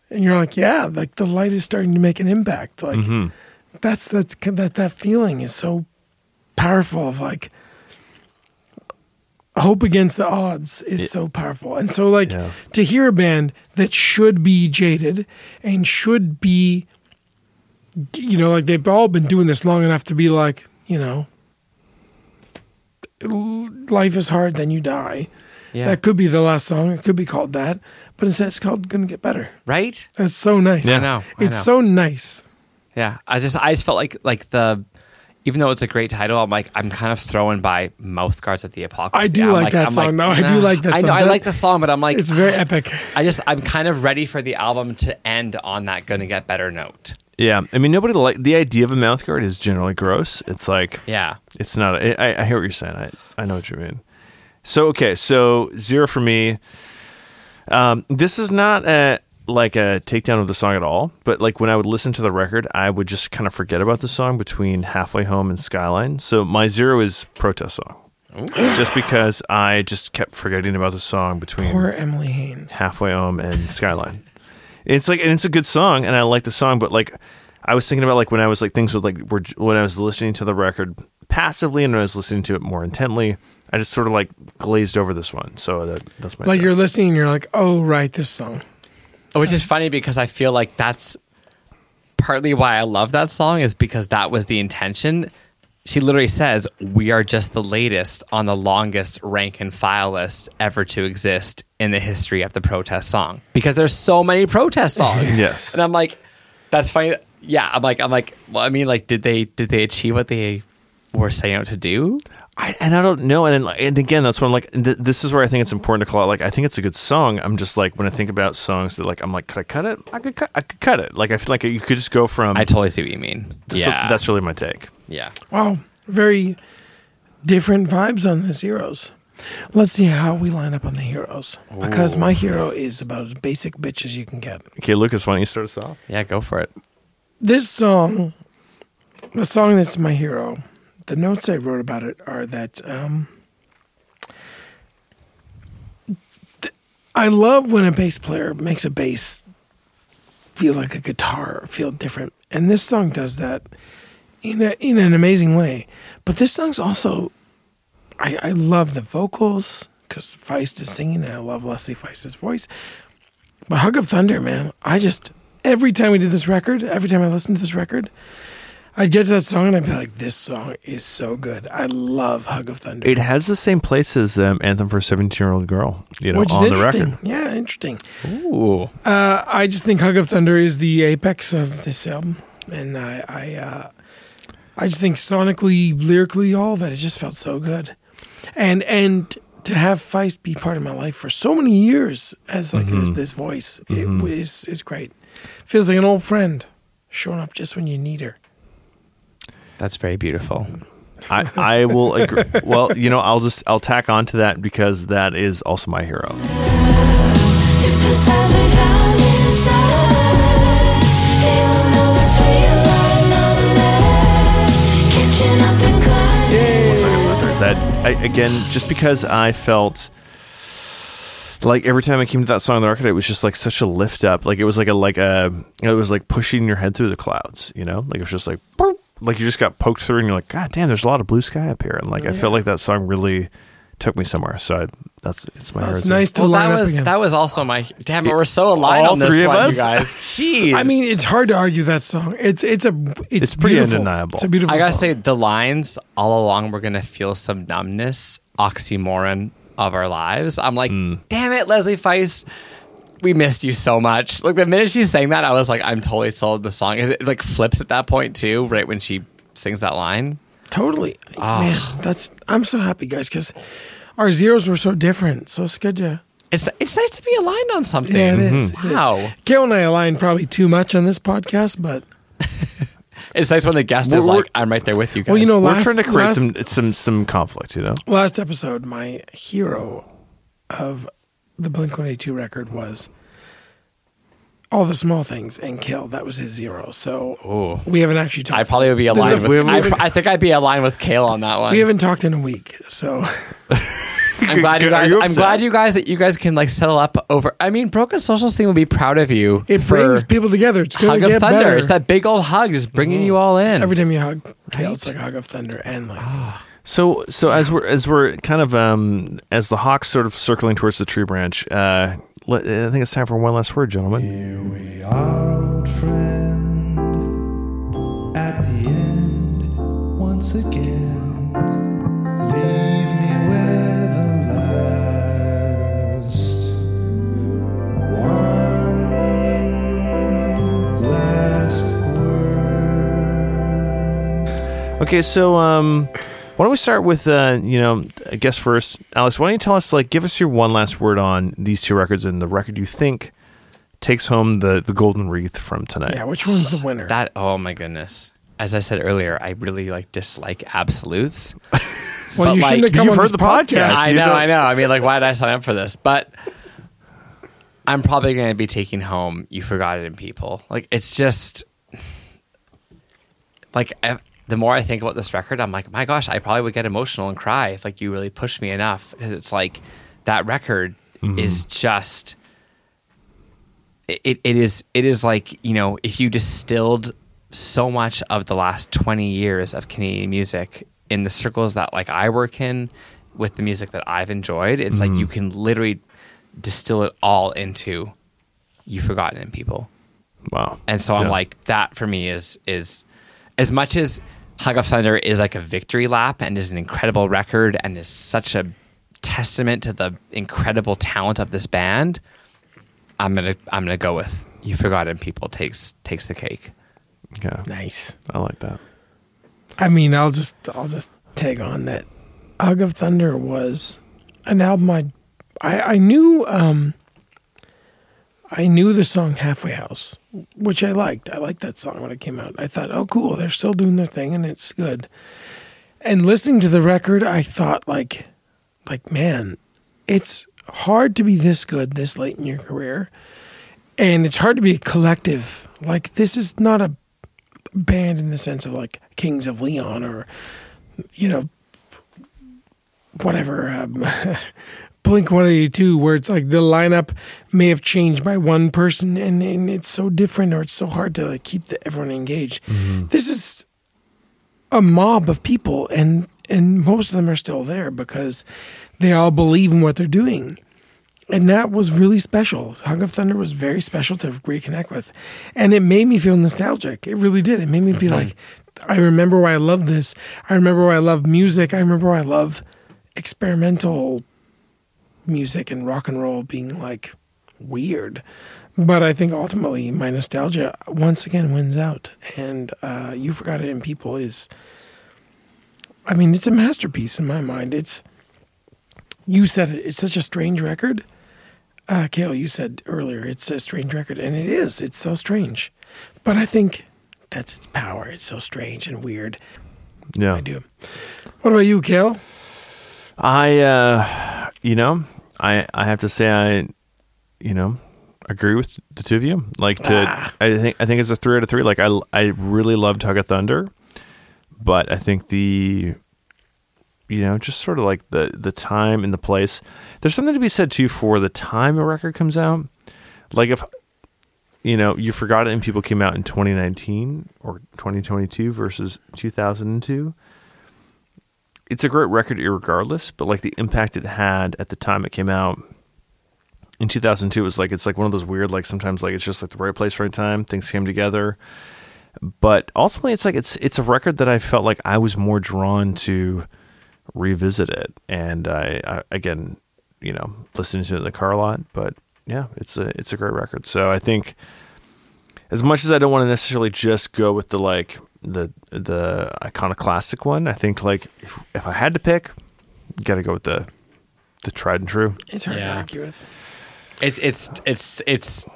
and you're like yeah like the light is starting to make an impact. Like Mm-hmm. that's that's that that feeling is so powerful of like hope against the odds is so powerful. And so like Yeah. to hear a band that should be jaded and should be you know like they've all been doing this long enough to be like you know life is hard then you die Yeah. that could be the last song it could be called that but instead it's called gonna get better right? that's so nice I know. I it's know. so nice Yeah, I just I just felt like like the even though it's a great title, I'm like I'm kind of thrown by Mouth Guards at the Apocalypse. I do Yeah, I'm like that I'm song, though. I do like that I know song. I like the song, but I'm like it's very epic I just I'm kind of ready for the album to end on that gonna get better note. Yeah, I mean, nobody like the idea of a mouth guard is generally gross. It's like Yeah. it's not. I, I- I hear what you're saying. I I know what you mean. So okay, so zero for me. Um, this is not a like a takedown of the song at all, but like when I would listen to the record, I would just kind of forget about the song between halfway home and Skyline. So my zero is protest song, just because I just kept forgetting about the song between poor emily haines halfway home and skyline it's like and it's a good song and i like the song but like i was thinking about like when i was like things with like were when i was listening to the record passively and when i was listening to it more intently i just sort of like glazed over this one so that, that's my like zero. you're listening and you're like oh right this song Which is funny because I feel like that's partly why I love that song is because that was the intention. She literally says, We are just the latest on the longest rank and file list ever to exist in the history of the protest song. Because there's so many protest songs. Yes. And I'm like, that's funny. Yeah, I'm like, I'm like, well, I mean, like, did they did they achieve what they were setting out to do? I, and I don't know, and and again, that's when I'm like, th- this is where I think it's important to call out. Like, I think it's a good song. I'm just like, when I think about songs that like, I'm like, could I cut it? I could cut, I could cut it. Like, I feel like you could just go from. I totally see what you mean. that's, yeah, that's really my take. Yeah. wow very different vibes on the zeros let's see how we line up on the heroes because my hero is about as basic bitch as you can get Okay, Lucas, why don't you start us off? Yeah, go for it. this song the song that's my hero the notes i wrote about it are that um th- i love when a bass player makes a bass feel like a guitar feel different and this song does that in a, in an amazing way but this song's also I, I love the vocals because Feist is singing, and I love Leslie Feist's voice. But Hug of Thunder, man, I just every time we did this record, every time I listened to this record, I'd get to that song and I'd be like, "This song is so good. I love Hug of Thunder." It has the same place as um, Anthem for a 17 year old girl, you know, which on the record. Yeah, interesting. Ooh. Uh, I just think Hug of Thunder is the apex of this album, and I, I, uh, I just think sonically, lyrically, all of it, it just felt so good, and and to have Feist be part of my life for so many years as like Mm-hmm. this, this voice, it is is great. Feels like an old friend showing up just when you need her. That's very beautiful. I, I will agree. Well, you know, I'll just I'll tack on to that because that is also my hero. Superstars we found inside. They will know it's real That I, again, just because I felt like every time I came to that song on the record, it was just like such a lift up. Like it was like a like a it was like pushing your head through the clouds. You know, like it was just like boop, like you just got poked through, and you're like, God damn, there's a lot of blue sky up here, and like I felt like that song really took me somewhere. So I, that's it's my It's hero. nice to Well, line that up was again. that was also my damn. it, We're so aligned All on this three of one, us? you guys. Jeez. I mean, it's hard to argue that song. It's it's a it's, It's pretty beautiful. undeniable. It's a beautiful. I gotta song. say, the lines all along, we're gonna feel some numbness, oxymoron of our lives. I'm like, Hmm. damn it, Leslie Feist, we missed you so much. Like the minute she sang that, I was like, I'm totally sold the song. It like flips at that point too, right when she sings that line. Totally, Ah. man. That's I'm so happy, guys, because our zeros were so different. So it's good to. It's it's nice to be aligned on something. Yeah, it is. Mm-hmm. it is. Wow, Kale and I aligned probably too much on this podcast, but it's nice when the guest is We're- like, I'm right there with you guys. well, you know, We're last, trying to create last, some some some conflict. You know, last episode, my hero of the Blink One Eighty Two record was all the small things and Kale. That was his zero. So Ooh. we haven't actually talked. I probably would be aligned a- with. I, haven't- I think I'd be aligned with Kale on that one. we haven't talked in a week, so I'm glad you guys. you I'm glad you guys that you guys can like settle up over. I mean, Broken Social Scene will be proud of you. it brings people together. It's going Hug to of get Thunder. better. It's that big old hug, just bringing mm-hmm. you all in. Every time you hug Kale, it's like a hug of thunder and like ah. So, so as we're as we're kind of um, as the hawks sort of circling towards the tree branch, uh, let, I think it's time for one last word, gentlemen. Here we are, old friend, at the end, once again. Leave me with the last one last word. Okay, so um, why don't we start with uh, you know, I guess first, Alex. Why don't you tell us like, give us your one last word on these two records and the record you think takes home the the golden wreath from tonight. yeah. Which one's the winner? That oh my goodness. As I said earlier, I really like dislike absolutes. well, but, you like, shouldn't have come you've on heard this the podcast. I know, know- I know. I mean, like, why did I sign up for this? But I'm probably going to be taking home "You Forgot It in People." Like, it's just like I, the more I think about this record, I'm like, my gosh, I probably would get emotional and cry if like you really pushed me enough because it's like that record mm-hmm. is just it, it is it is like you know if you distilled so much of the last 20 years of Canadian music in the circles that like I work in with the music that I've enjoyed it's like mm-hmm. you can literally distill it all into you've forgotten in people. Wow. and so I'm like that for me is is as much as Hug of Thunder is like a victory lap and is an incredible record and is such a testament to the incredible talent of this band. I'm gonna I'm gonna go with You Forgotten People takes takes the cake. Okay, nice. I like that. I mean, I'll just I'll just tag on that. Hug of Thunder was an album I I, I knew um I knew the song Halfway House, which I liked. I liked that song when it came out. I thought, oh cool, they're still doing their thing and it's good. And listening to the record, I thought like like man, it's hard to be this good this late in your career. And it's hard to be a collective. Like this is not a band in the sense of like Kings of Leon or you know whatever um, Blink 182 where it's like the lineup may have changed by one person and, and it's so different or it's so hard to like, keep the, everyone engaged. Mm-hmm. This is a mob of people and and most of them are still there because they all believe in what they're doing. And that was really special. Hug of Thunder was very special to reconnect with. And it made me feel nostalgic. It really did. It made me be mm-hmm. like, I remember why I love this. I remember why I love music. I remember why I love experimental music and rock and roll being like weird. But I think ultimately my nostalgia once again wins out. And uh, You Forgot It in People is, I mean, it's a masterpiece in my mind. It's, you said it, it's such a strange record. Uh, Kale, you said earlier it's a strange record, and it is. It's so strange. But I think that's its power. It's so strange and weird. Yeah. I do. What about you, Kale? I, uh, you know, I I have to say I, you know, agree with the two of you. Like to, Ah. I think I think it's a three out of three. Like I I really love Hug of Thunder, but I think the, you know, just sort of like the the time and the place. There's something to be said too for the time a record comes out. Like if, you know, You Forgot It in People came out in 2019 or 2022 versus 2002 it's a great record regardless, but like the impact it had at the time it came out in 2002 was like it's like one of those weird like sometimes like it's just like the right place right time things came together. But ultimately it's like it's it's a record that I felt like I was more drawn to revisit it. And I, I again you know listening to it in the car a lot but yeah it's a it's a great record. So I think as much as I don't want to necessarily just go with the like the the iconoclastic one, I think like if, if I had to pick, got to go with the the tried and true. It's hard Yeah. to argue with. It's it's it's it's.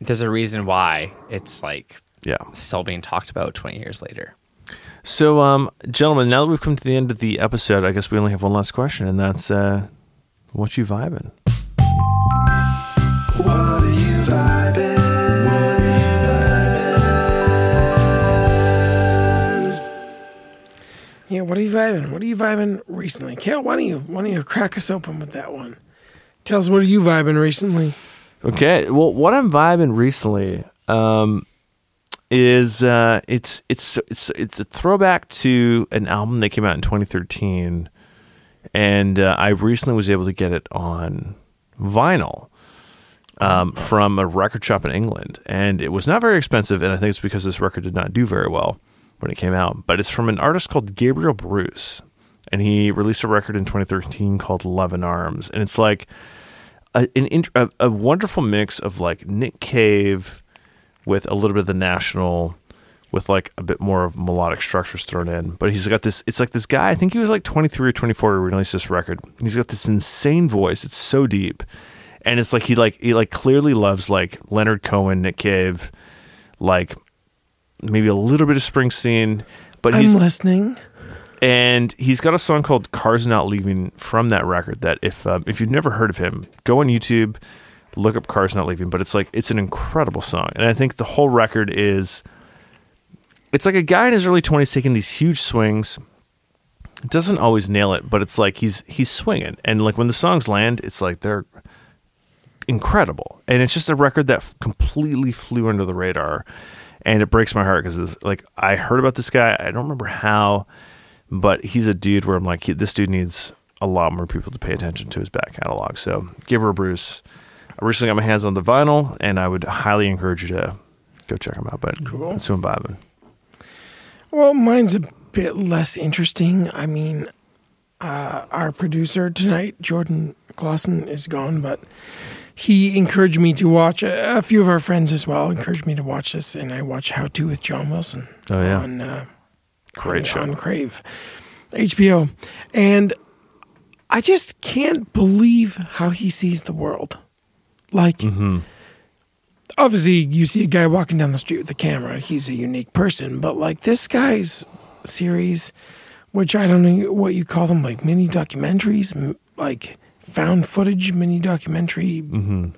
There's a reason why it's like Yeah. still being talked about 20 years later. So, um, gentlemen, now that we've come to the end of the episode, I guess we only have one last question, and that's uh, what you vibing? What Yeah, what are you vibing? What are you vibing recently? Kale, why don't you why don't you crack us open with that one? Tell us what are you vibing recently? Okay. Well, what I'm vibing recently um, is uh, it's it's it's it's a throwback to an album that came out in 2013, and uh, I recently was able to get it on vinyl um, from a record shop in England, and it was not very expensive, and I think it's because this record did not do very well when it came out. But it's from an artist called Gabriel Bruce, and he released a record in 2013 called Love in Arms, and it's like a, an a, a wonderful mix of like Nick Cave with a little bit of the National, with like a bit more of melodic structures thrown in. But he's got this. It's like this guy. I think he was like 23 or 24 when he released this record. He's got this insane voice. It's so deep, and it's like he like he like clearly loves like Leonard Cohen, Nick Cave, like maybe a little bit of Springsteen. But he's I'm listening. and he's got a song called "Cars Not Leaving" from that record. That if um, if you've never heard of him, go on YouTube, look up "Cars Not Leaving." But it's like it's an incredible song, and I think the whole record is. It's like a guy in his early twenties taking these huge swings. Doesn't always nail it, but it's like he's he's swinging, and like when the songs land, it's like they're incredible, and it's just a record that f- completely flew under the radar, and it breaks my heart because like I heard about this guy, I don't remember how, but he's a dude where I'm like, he, this dude needs a lot more people to pay attention to his back catalog. So, Gabriel Bruce, I recently got my hands on the vinyl, and I would highly encourage you to go check him out. But Cool. that's who I'm vibing. Well, mine's a bit less interesting. I mean, uh, our producer tonight, Jordan Klassen, is gone, but he encouraged me to watch. A, a few of our friends as well encouraged me to watch this, and I watched How to with John Wilson Oh, yeah. on uh, Great on, show. on Crave, HBO, and I just can't believe how he sees the world. Like, Mm-hmm. obviously, you see a guy walking down the street with a camera; he's a unique person. But like this guy's series, which I don't know what you call them, like mini documentaries, like found footage mini documentary. Mm-hmm.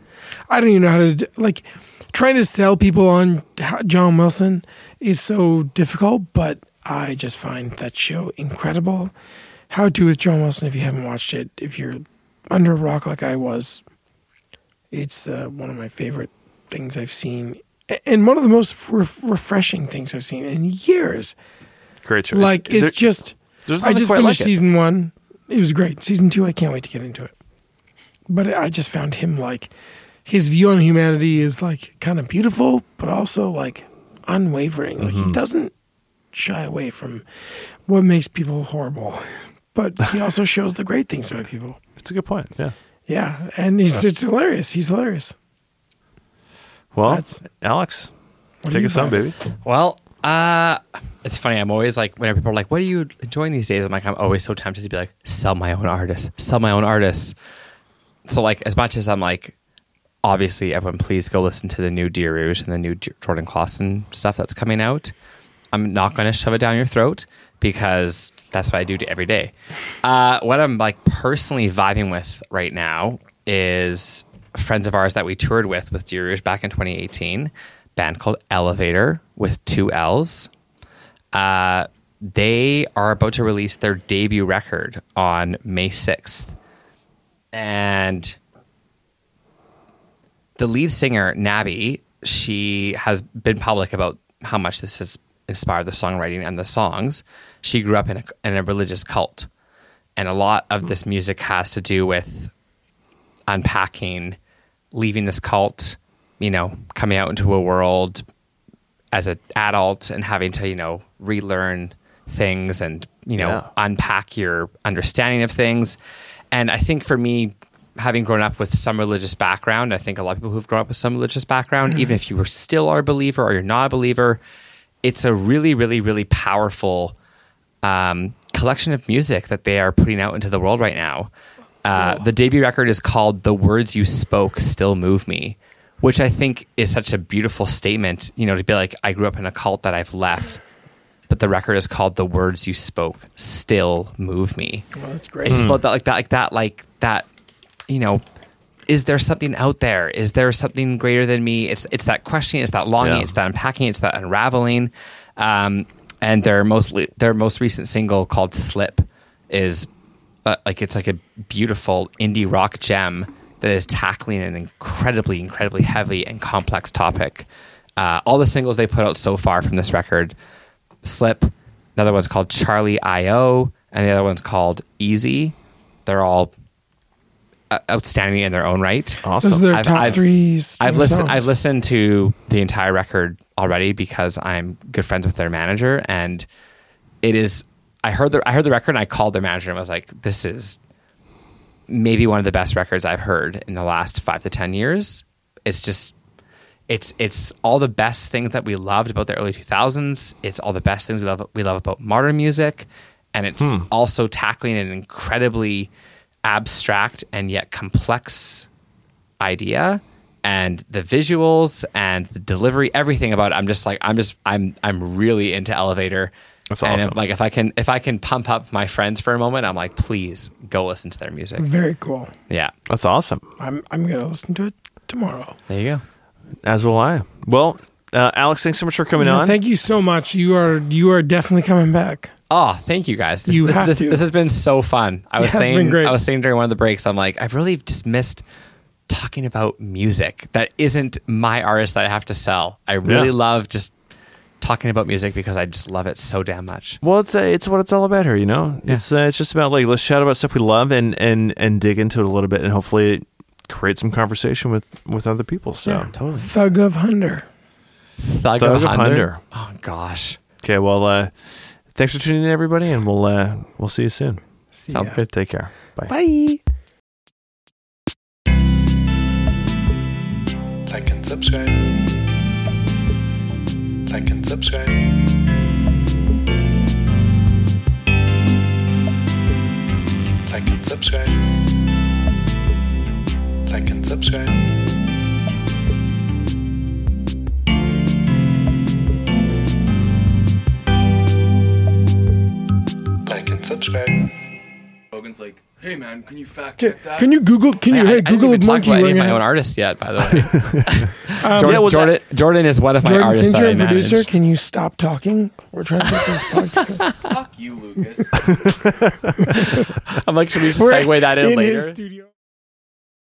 I don't even know how to like trying to sell people on John Wilson is so difficult, but I just find that show incredible. How to with John Wilson, if you haven't watched it, if you're under a rock like I was, it's uh, one of my favorite things I've seen, and one of the most re- refreshing things I've seen in years. Great show. Like There- it's just I just finished like it. season one. It was great. Season two, I can't wait to get into it. But I just found him like his view on humanity is like kind of beautiful, but also like unwavering. Like Mm-hmm. he doesn't shy away from what makes people horrible, but he also shows the great things about people. It's a good point. Yeah. Yeah, and he's it's hilarious. He's hilarious. Well, That's- Alex, take you us on, baby. Well, uh, it's funny. I'm always like, whenever people are like, "What are you enjoying these days?" I'm like, I'm always so tempted to be like, sell my own artists, sell my own artists. So, like, as much as I'm like, obviously, everyone, please go listen to the new Dear Rouge and the new Jordan Klassen stuff that's coming out. I'm not going to shove it down your throat because that's what I do every day. Uh, what I'm like personally vibing with right now is friends of ours that we toured with with Dear Rouge back in 2018, band called Ellevator with two L's. Uh, they are about to release their debut record on May 6th. And the lead singer, Nabi, she has been public about how much this has inspired the songwriting and the songs. She grew up in a, in a religious cult. And a lot of this music has to do with unpacking, leaving this cult, you know, coming out into a world as an adult and having to, you know, relearn things and, you know, Yeah. unpack your understanding of things. And I think for me, having grown up with some religious background, I think a lot of people who've grown up with some religious background, even if you were still are a believer or you're not a believer, it's a really, really, really powerful um, collection of music that they are putting out into the world right now. Uh, the debut record is called "The Words You Spoke Still Move Me," which I think is such a beautiful statement. You know, to be like, I grew up in a cult that I've left, but the record is called "The Words You Spoke Still Move Me." Well, that's great. It's just about that, like that, like that, like that. You know, is there something out there? Is there something greater than me? It's it's that questioning, it's that longing, Yeah. it's that unpacking, it's that unraveling. Um, and their most their most recent single called "Slip" is uh, like it's like a beautiful indie rock gem that is tackling an incredibly, incredibly heavy and complex topic. Uh, all the singles they put out so far from this record, "Slip," another one's called "Charlie I.O." and the other one's called "Easy." They're all uh, outstanding in their own right. Awesome. Those are their I've- top I've- three. I've listened. songs. I've listened to the entire record already because I'm good friends with their manager, and it is. I heard the I heard the record, and I called their manager and was like, "This is maybe one of the best records I've heard in the last five to ten years." It's just. It's it's all the best things that we loved about the early 2000s. It's all the best things we love we love about modern music, and it's hmm. also tackling an incredibly abstract and yet complex idea and the visuals and the delivery everything about it i'm just like i'm just i'm i'm really into Ellevator That's and awesome. if, like if i can if i can pump up my friends for a moment i'm like please go listen to their music Very cool. yeah That's awesome. I'm I'm gonna listen to it tomorrow. there you go As will I. Well, uh, Alex, thanks so much for coming Yeah, on. thank you so much. You are you are definitely coming back. oh thank you guys this, You this, have this, to. this has been so fun i was Yeah, it's saying been great. i was saying during one of the breaks i'm like i've really just missed talking about music that isn't my artist that i have to sell i really Yeah. love just talking about music because i just love it so damn much Well, it's uh, it's what it's all about here, you know. It's uh, it's just about like let's chat about stuff we love and and and dig into it a little bit, and hopefully create some conversation with with other people. So Yeah. Thug of Hunder. Thug, Thug of of Hunder. Hunder. Oh gosh, okay, well, uh, thanks for tuning in, everybody, and we'll uh, we'll see you soon. See Sounds ya. good. Take care. Bye. Bye. Like and subscribe. Like and subscribe. Like and subscribe. Like and subscribe. Like and subscribe. Logan's like, hey man, can you fact Can, check that? can you Google? Can you I, I hey, didn't Google a talk monkey about any of my own artists yet. By the way, Um, Jordan, Yeah, Jordan, Jordan is one of my artists since that you're I a manage. producer, can you stop talking? We're trying to get this podcast. Fuck you, Lucas. I'm like, should we segue that in, in later? his studio.